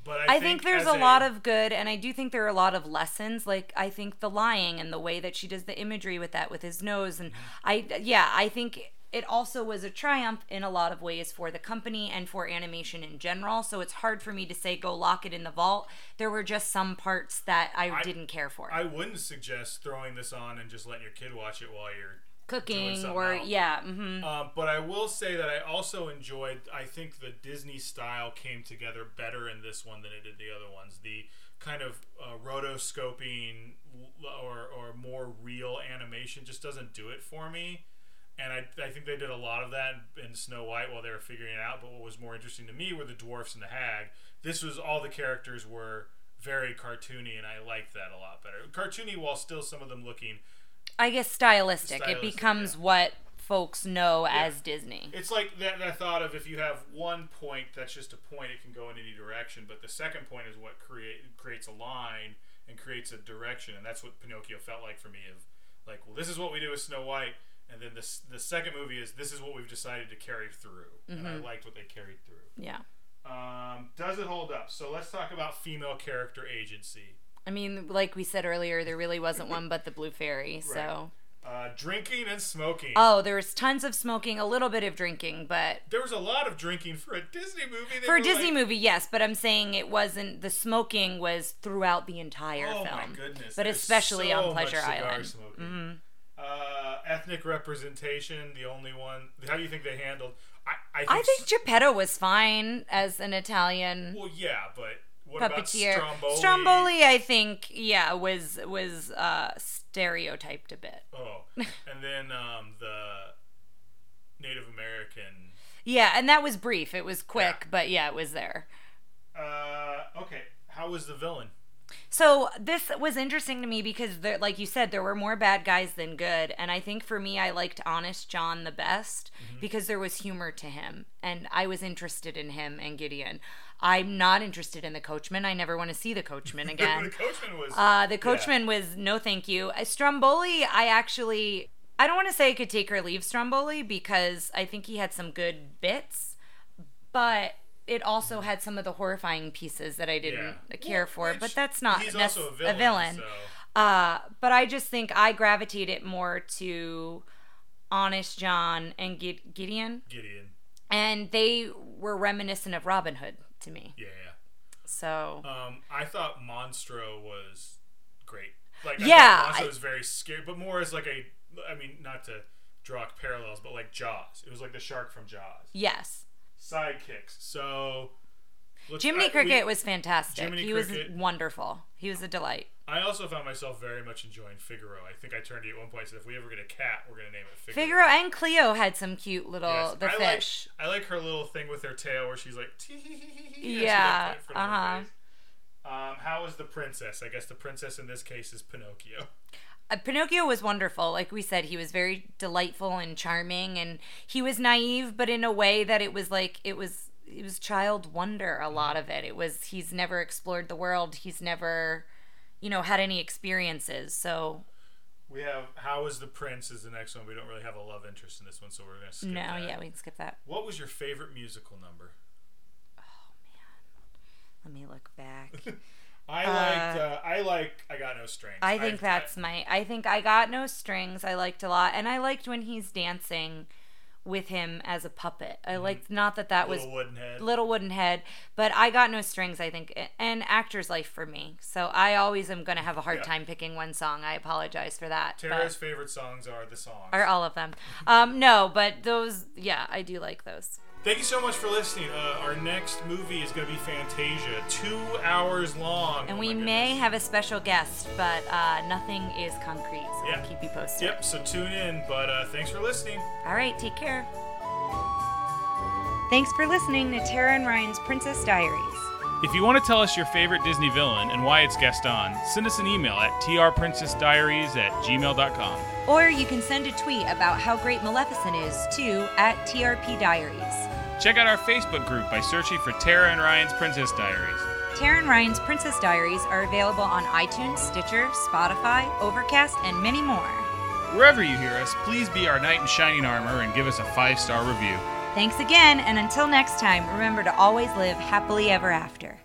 S3: But I,
S1: I think there's
S3: as
S1: a lot of good, and I do think there are a lot of lessons. Like I think the lying and the way that she does the imagery with that with his nose, and mm-hmm. I yeah, I think it also was a triumph in a lot of ways for the company and for animation in general. So it's hard for me to say go lock it in the vault. There were just some parts that I,
S3: I-
S1: didn't care for.
S3: I wouldn't suggest throwing this on and just letting your kid watch it while you're
S1: Cooking or
S3: else.
S1: yeah, hmm
S3: Um, but I will say that I also enjoyed. I think the Disney style came together better in this one than it did the other ones. The kind of uh, rotoscoping or or more real animation just doesn't do it for me. And I, I think they did a lot of that in Snow White while they were figuring it out. But what was more interesting to me were the dwarfs and the hag. This was all the characters were very cartoony, and I liked that a lot better. Cartoony while still some of them looking
S1: I guess stylistic.
S3: Stylistic,
S1: it becomes
S3: yeah.
S1: what folks know as Disney.
S3: It's like that, that thought of if you have one point that's just a point, it can go in any direction. But the second point is what create creates a line and creates a direction, and that's what Pinocchio felt like for me. Of like, well, this is what we do with Snow White, and then this the second movie is this is what we've decided to carry through, and I liked what they carried through.
S1: Yeah.
S3: Um, does it hold up? So let's talk about female character agency.
S1: I mean, like we said earlier, there really wasn't one but the Blue Fairy. So,
S3: Uh, drinking and smoking.
S1: oh, there was tons of smoking, a little bit of drinking, but
S3: there was a lot of drinking for a Disney movie.
S1: For a Disney
S3: like,
S1: movie, yes. But I'm saying it wasn't. The smoking was throughout the entire film.
S3: Oh
S1: film,
S3: my goodness!
S1: but
S3: There's
S1: especially
S3: so
S1: on Pleasure Island. Mm-hmm.
S3: smoking. Uh, ethnic representation, the only one. How do you think they handled? I, I think.
S1: I think Geppetto was fine as an Italian
S3: Well, yeah, but what
S1: puppeteer.
S3: about Stromboli?
S1: Stromboli, I think, yeah, was was uh, stereotyped a bit.
S3: Oh, [LAUGHS] and then um, the Native American.
S1: Yeah, and that was brief. It was quick,
S3: Yeah.
S1: but yeah, it was there.
S3: Uh, okay, how was the villain?
S1: So this was interesting to me because, there, like you said, there were more bad guys than good, and I think for me, I liked Honest John the best because there was humor to him, and I was interested in him and Gideon. I'm not interested in the coachman. I never want to see the coachman [LAUGHS]
S3: the
S1: again.
S3: coachman was.
S1: Uh, the coachman was no, thank you. Uh, Stromboli, I actually, I don't want to say I could take or leave Stromboli because I think he had some good bits, but it also had some of the horrifying pieces that I didn't
S3: Yeah.
S1: care
S3: Well,
S1: for,
S3: which
S1: but that's not
S3: he's
S1: nec-
S3: also a villain,
S1: a villain.
S3: so-
S1: Uh, but I just think I gravitate it more to Honest John and Gid- Gideon,
S3: Gideon.
S1: and they were reminiscent of Robin Hood to me.
S3: Yeah, yeah.
S1: So
S3: Um, I thought Monstro was great. Like,
S1: Yeah,
S3: I thought Monstro
S1: I-
S3: was very scary, but more as like a, I mean, not to draw parallels, but like Jaws. It was like the shark from Jaws.
S1: yes,
S3: Sidekicks. So, let's-
S1: Jiminy
S3: I- we-
S1: Cricket was fantastic.
S3: Jiminy
S1: he
S3: Cricket.
S1: was wonderful. He was a delight.
S3: I also found myself very much enjoying Figaro. I think I turned to you at one point and said, if we ever get a cat, we're gonna name it Figaro.
S1: Figaro and Cleo had some cute little
S3: Yes.
S1: the
S3: I
S1: fish.
S3: Like, I like her little thing with her tail where she's like, tee hee hee hee hee.
S1: Yeah,
S3: Uh
S1: uh-huh.
S3: Um, how is the princess? I guess the princess in this case is Pinocchio.
S1: Uh, Pinocchio was wonderful. Like we said, he was very delightful and charming, and he was naive, but in a way that it was like it was it was child wonder. A lot of it. It was he's never explored the world. He's never, you know, had any experiences. So
S3: We have how is the prince is the next one. We don't really have a love interest in this one, so we're gonna skip
S1: no,
S3: that.
S1: yeah, we can skip that.
S3: What was your favorite musical number?
S1: Oh man let me look back. [LAUGHS]
S3: I liked. Uh, I like. I got no strings.
S1: I think that's my. I think I got no strings. I liked a lot, and I liked when he's dancing with him as a puppet. I liked not that that was
S3: Mm-hmm. little wooden head.
S1: little wooden head but i got no strings i think and actor's life for me so i always am going to have a hard
S3: Yeah.
S1: time picking one song i apologize for that
S3: Tara's favorite songs are the songs.
S1: Are all of them um no but those yeah i do like those
S3: Thank you so much for listening. Uh, our next movie is going to be Fantasia, two hours long.
S1: and
S3: Oh
S1: we may have a special guest but uh nothing is concrete so
S3: Yeah.
S1: we'll keep you posted
S3: Yep. So tune in. But uh, thanks for listening.
S1: all right take care thanks for listening to tara and ryan's princess diaries
S2: If you want to tell us your favorite Disney villain and why it's guest on, send us an email at trprincessdiaries at gmail.com.
S1: or you can send a tweet about how great maleficent is to at trp diaries
S2: Check out our Facebook group by searching for Tara and Ryan's Princess Diaries.
S1: Tara and Ryan's Princess Diaries are available on iTunes, Stitcher, Spotify, Overcast, and many more.
S2: Wherever you hear us, please be our knight in shining armor and give us a five star review.
S1: Thanks again, and until next time, remember to always live happily ever after.